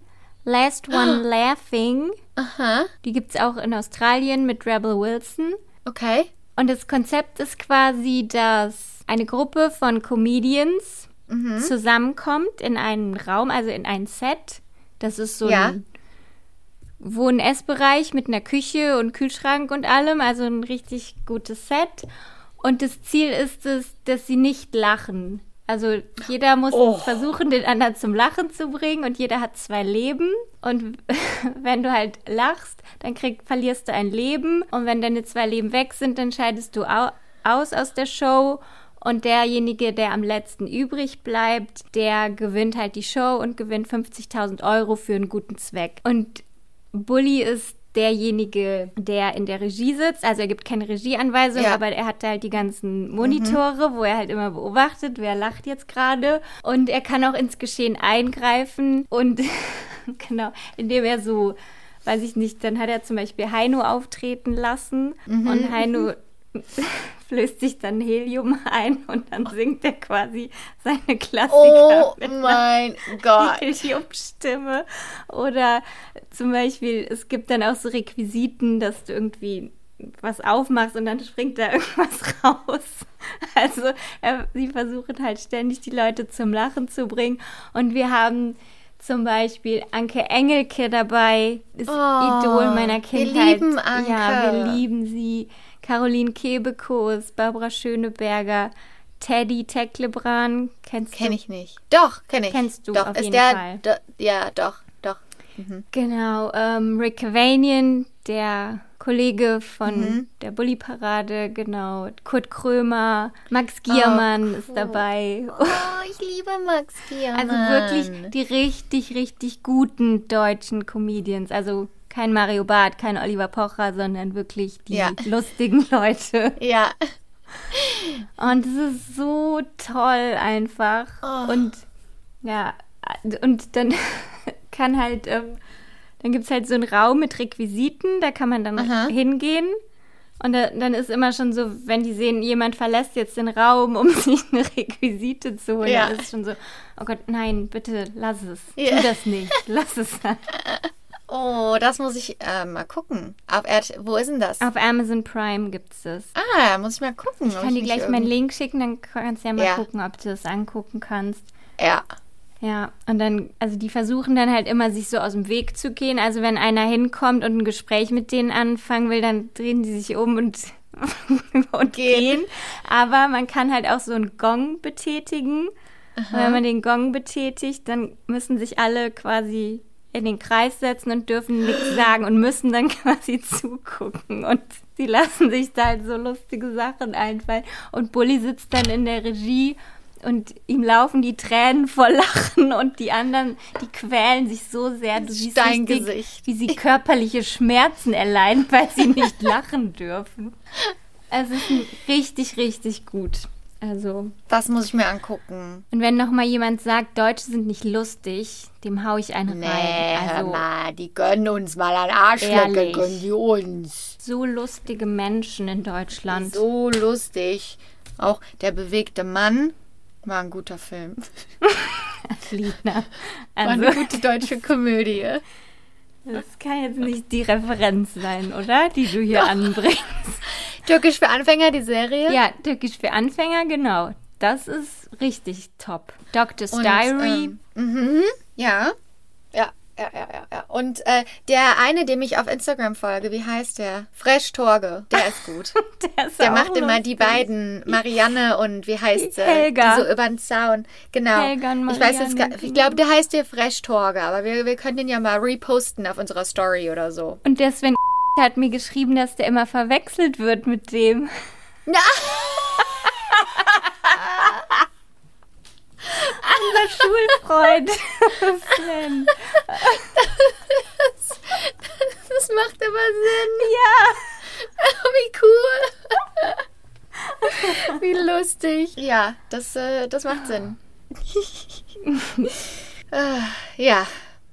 Last One Laughing.
Aha.
Die gibt es auch in Australien mit Rebel Wilson.
Okay.
Und das Konzept ist quasi, dass eine Gruppe von Comedians
Mhm.
zusammenkommt in einen Raum, also in ein Set. Das ist so
Ja.
ein Wohn-Essbereich mit einer Küche und Kühlschrank und allem, also ein richtig gutes Set. Und das Ziel ist es, dass sie nicht lachen. Also jeder muss
Oh.
versuchen, den anderen zum Lachen zu bringen und jeder hat zwei Leben. Und wenn du halt lachst, dann krieg, verlierst du ein Leben. Und wenn deine zwei Leben weg sind, dann scheidest du au aus aus der Show. Und derjenige, der am letzten übrig bleibt, der gewinnt halt die Show und gewinnt 50.000 Euro für einen guten Zweck. Und Bully ist derjenige, der in der Regie sitzt. Also er gibt keine Regieanweisung,
Ja.
aber er hat halt die ganzen Monitore, wo er halt immer beobachtet, wer lacht jetzt gerade. Und er kann auch ins Geschehen eingreifen und genau, indem er so, weiß ich nicht, dann hat er zum Beispiel Heino auftreten lassen und Heino flößt sich dann Helium ein und dann singt er quasi seine Klassiker
Oh
mit
mein Gott.
Heliumstimme. Oder zum Beispiel, es gibt dann auch so Requisiten, dass du irgendwie was aufmachst und dann springt da irgendwas raus. Also er, sie versuchen halt ständig die Leute zum Lachen zu bringen. Und wir haben zum Beispiel Anke Engelke dabei, ist
Oh,
Idol meiner
wir
Kindheit.
lieben Anke.
Ja, wir lieben sie. Caroline Kebekus, Barbara Schöneberger, Teddy Teklebran, kennst
Kenn
du?
ich nicht. Doch, kenn ich.
Kennst du
doch,
auf
ist
jeden
der,
Fall.
Do, ja, doch, doch. Mhm.
Genau, ähm, Rick Cavanian, der Kollege von
Mhm.
der Bully-Parade, genau. Kurt Krömer, Max Giermann
Oh,
ist dabei.
Oh, ich liebe Max Giermann.
Also wirklich die richtig, richtig guten deutschen Comedians. Also kein Mario Barth, kein Oliver Pocher, sondern wirklich die
Ja.
lustigen Leute.
Ja.
Und es ist so toll einfach.
Oh.
Und ja, und dann kann halt, ähm, dann gibt es halt so einen Raum mit Requisiten, da kann man dann
Aha.
hingehen. Und da, dann ist immer schon so, wenn die sehen, jemand verlässt jetzt den Raum, um sich eine Requisite zu holen,
Ja.
dann ist es schon so, oh Gott, nein, bitte lass es.
Ja.
Tu das nicht. Lass es.
Oh, das muss ich äh, mal gucken. Auf Erd Wo ist denn das?
Auf Amazon Prime gibt es das.
Ah, muss ich mal gucken.
Ich kann dir gleich meinen Link schicken, dann kannst du ja mal
Ja.
gucken, ob du das angucken kannst.
Ja.
Ja, und dann, also die versuchen dann halt immer, sich so aus dem Weg zu gehen. Also wenn einer hinkommt und ein Gespräch mit denen anfangen will, dann drehen die sich um und, und
Gehen.
gehen. Aber man kann halt auch so einen Gong betätigen. Und wenn man den Gong betätigt, dann müssen sich alle quasi in den Kreis setzen und dürfen nichts sagen und müssen dann quasi zugucken. Und die lassen sich da halt so lustige Sachen einfallen. Und Bully sitzt dann in der Regie und ihm laufen die Tränen vor Lachen und die anderen, die quälen sich so sehr. Du siehst richtig, wie sie körperliche Schmerzen erleiden, weil sie nicht lachen dürfen. Es ist richtig, richtig gut. Also,
Das muss ich mir angucken.
und wenn noch mal jemand sagt, Deutsche sind nicht lustig, dem hau ich einen
Nee,
rein.
hör
Also,
mal, die gönnen uns mal an Arschlöcke,
Ehrlich.
gönnen die uns.
so lustige Menschen in Deutschland.
So lustig. Auch der bewegte Mann war ein guter Film. War
Also,
eine gute deutsche Komödie.
Das kann jetzt nicht die Referenz sein, oder? Die du hier anbringst.
Türkisch für Anfänger, die Serie.
Ja, Türkisch für Anfänger, genau. Das ist richtig top. Doctor's
Und,
Diary.
Ähm, mhm, ja. Und äh, der eine, dem ich auf Instagram folge, wie heißt der? Fresh Torge. Der ist gut.
der ist
Der macht immer die beiden, Marianne und wie heißt sie?
Helga.
Die so über den Zaun. Genau.
Helga und
ich weiß jetzt
Marianne,
ich glaube, der heißt hier Fresh Torge, aber wir, wir können den ja mal reposten auf unserer Story oder so.
Und der Sven hat mir geschrieben, dass der immer verwechselt wird mit dem.
Na,
Schulfreund. Sven.
das macht aber Sinn.
Ja.
Wie cool. Wie lustig. Ja, das, äh, das macht Sinn. Äh, ja.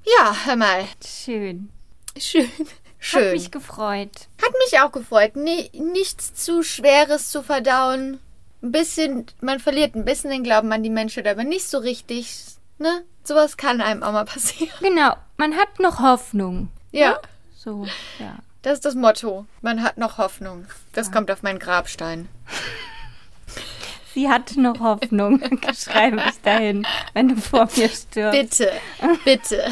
Ja, hör mal.
Schön.
Schön.
Hat
Schön.
mich gefreut.
Hat mich auch gefreut. Nee, nichts zu Schweres zu verdauen. Ein bisschen, man verliert ein bisschen den Glauben an die Menschheit, aber nicht so richtig. Ne? Sowas kann einem auch mal passieren.
Genau, man hat noch Hoffnung.
Ja,
So, ja.
das ist das Motto. Man hat noch Hoffnung. Das kommt auf meinen Grabstein.
Sie hat noch Hoffnung. Schreibe ich dahin, wenn du vor mir stirbst.
Bitte, bitte.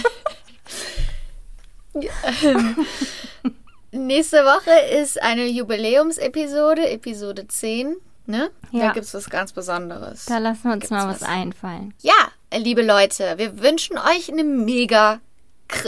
Ähm, Nächste Woche ist eine Jubiläumsepisode, Episode 10. Ne? Da
Ja.
gibt es was ganz Besonderes.
Da lassen wir uns mal was
was?
einfallen.
Ja, liebe Leute, wir wünschen euch eine mega,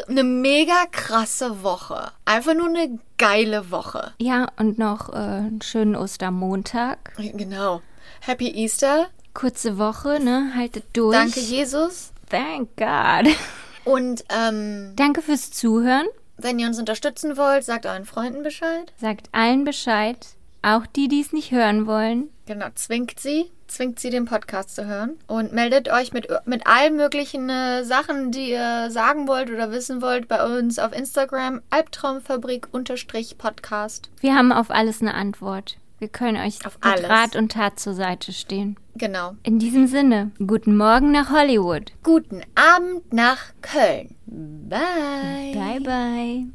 eine mega krasse Woche. Einfach nur eine geile Woche.
Ja, und noch äh, einen schönen Ostermontag.
Genau. Happy Easter.
Kurze Woche, ne? Haltet durch.
Danke, Jesus.
Thank God.
Und ähm,
Danke fürs Zuhören.
wenn ihr uns unterstützen wollt, sagt euren Freunden Bescheid.
Sagt allen Bescheid. Auch die, die es nicht hören wollen.
Genau, zwingt sie, zwingt sie, den Podcast zu hören. Und meldet euch mit, mit allen möglichen äh, Sachen, die ihr sagen wollt oder wissen wollt, bei uns auf Instagram, Albtraumfabrik-Podcast.
Wir haben auf alles eine Antwort. Wir können euch
Auf
mit
alles.
Rat und Tat zur Seite stehen.
Genau.
In diesem Sinne, guten Morgen nach Hollywood.
Guten Abend nach Köln. Bye.
Bye, bye.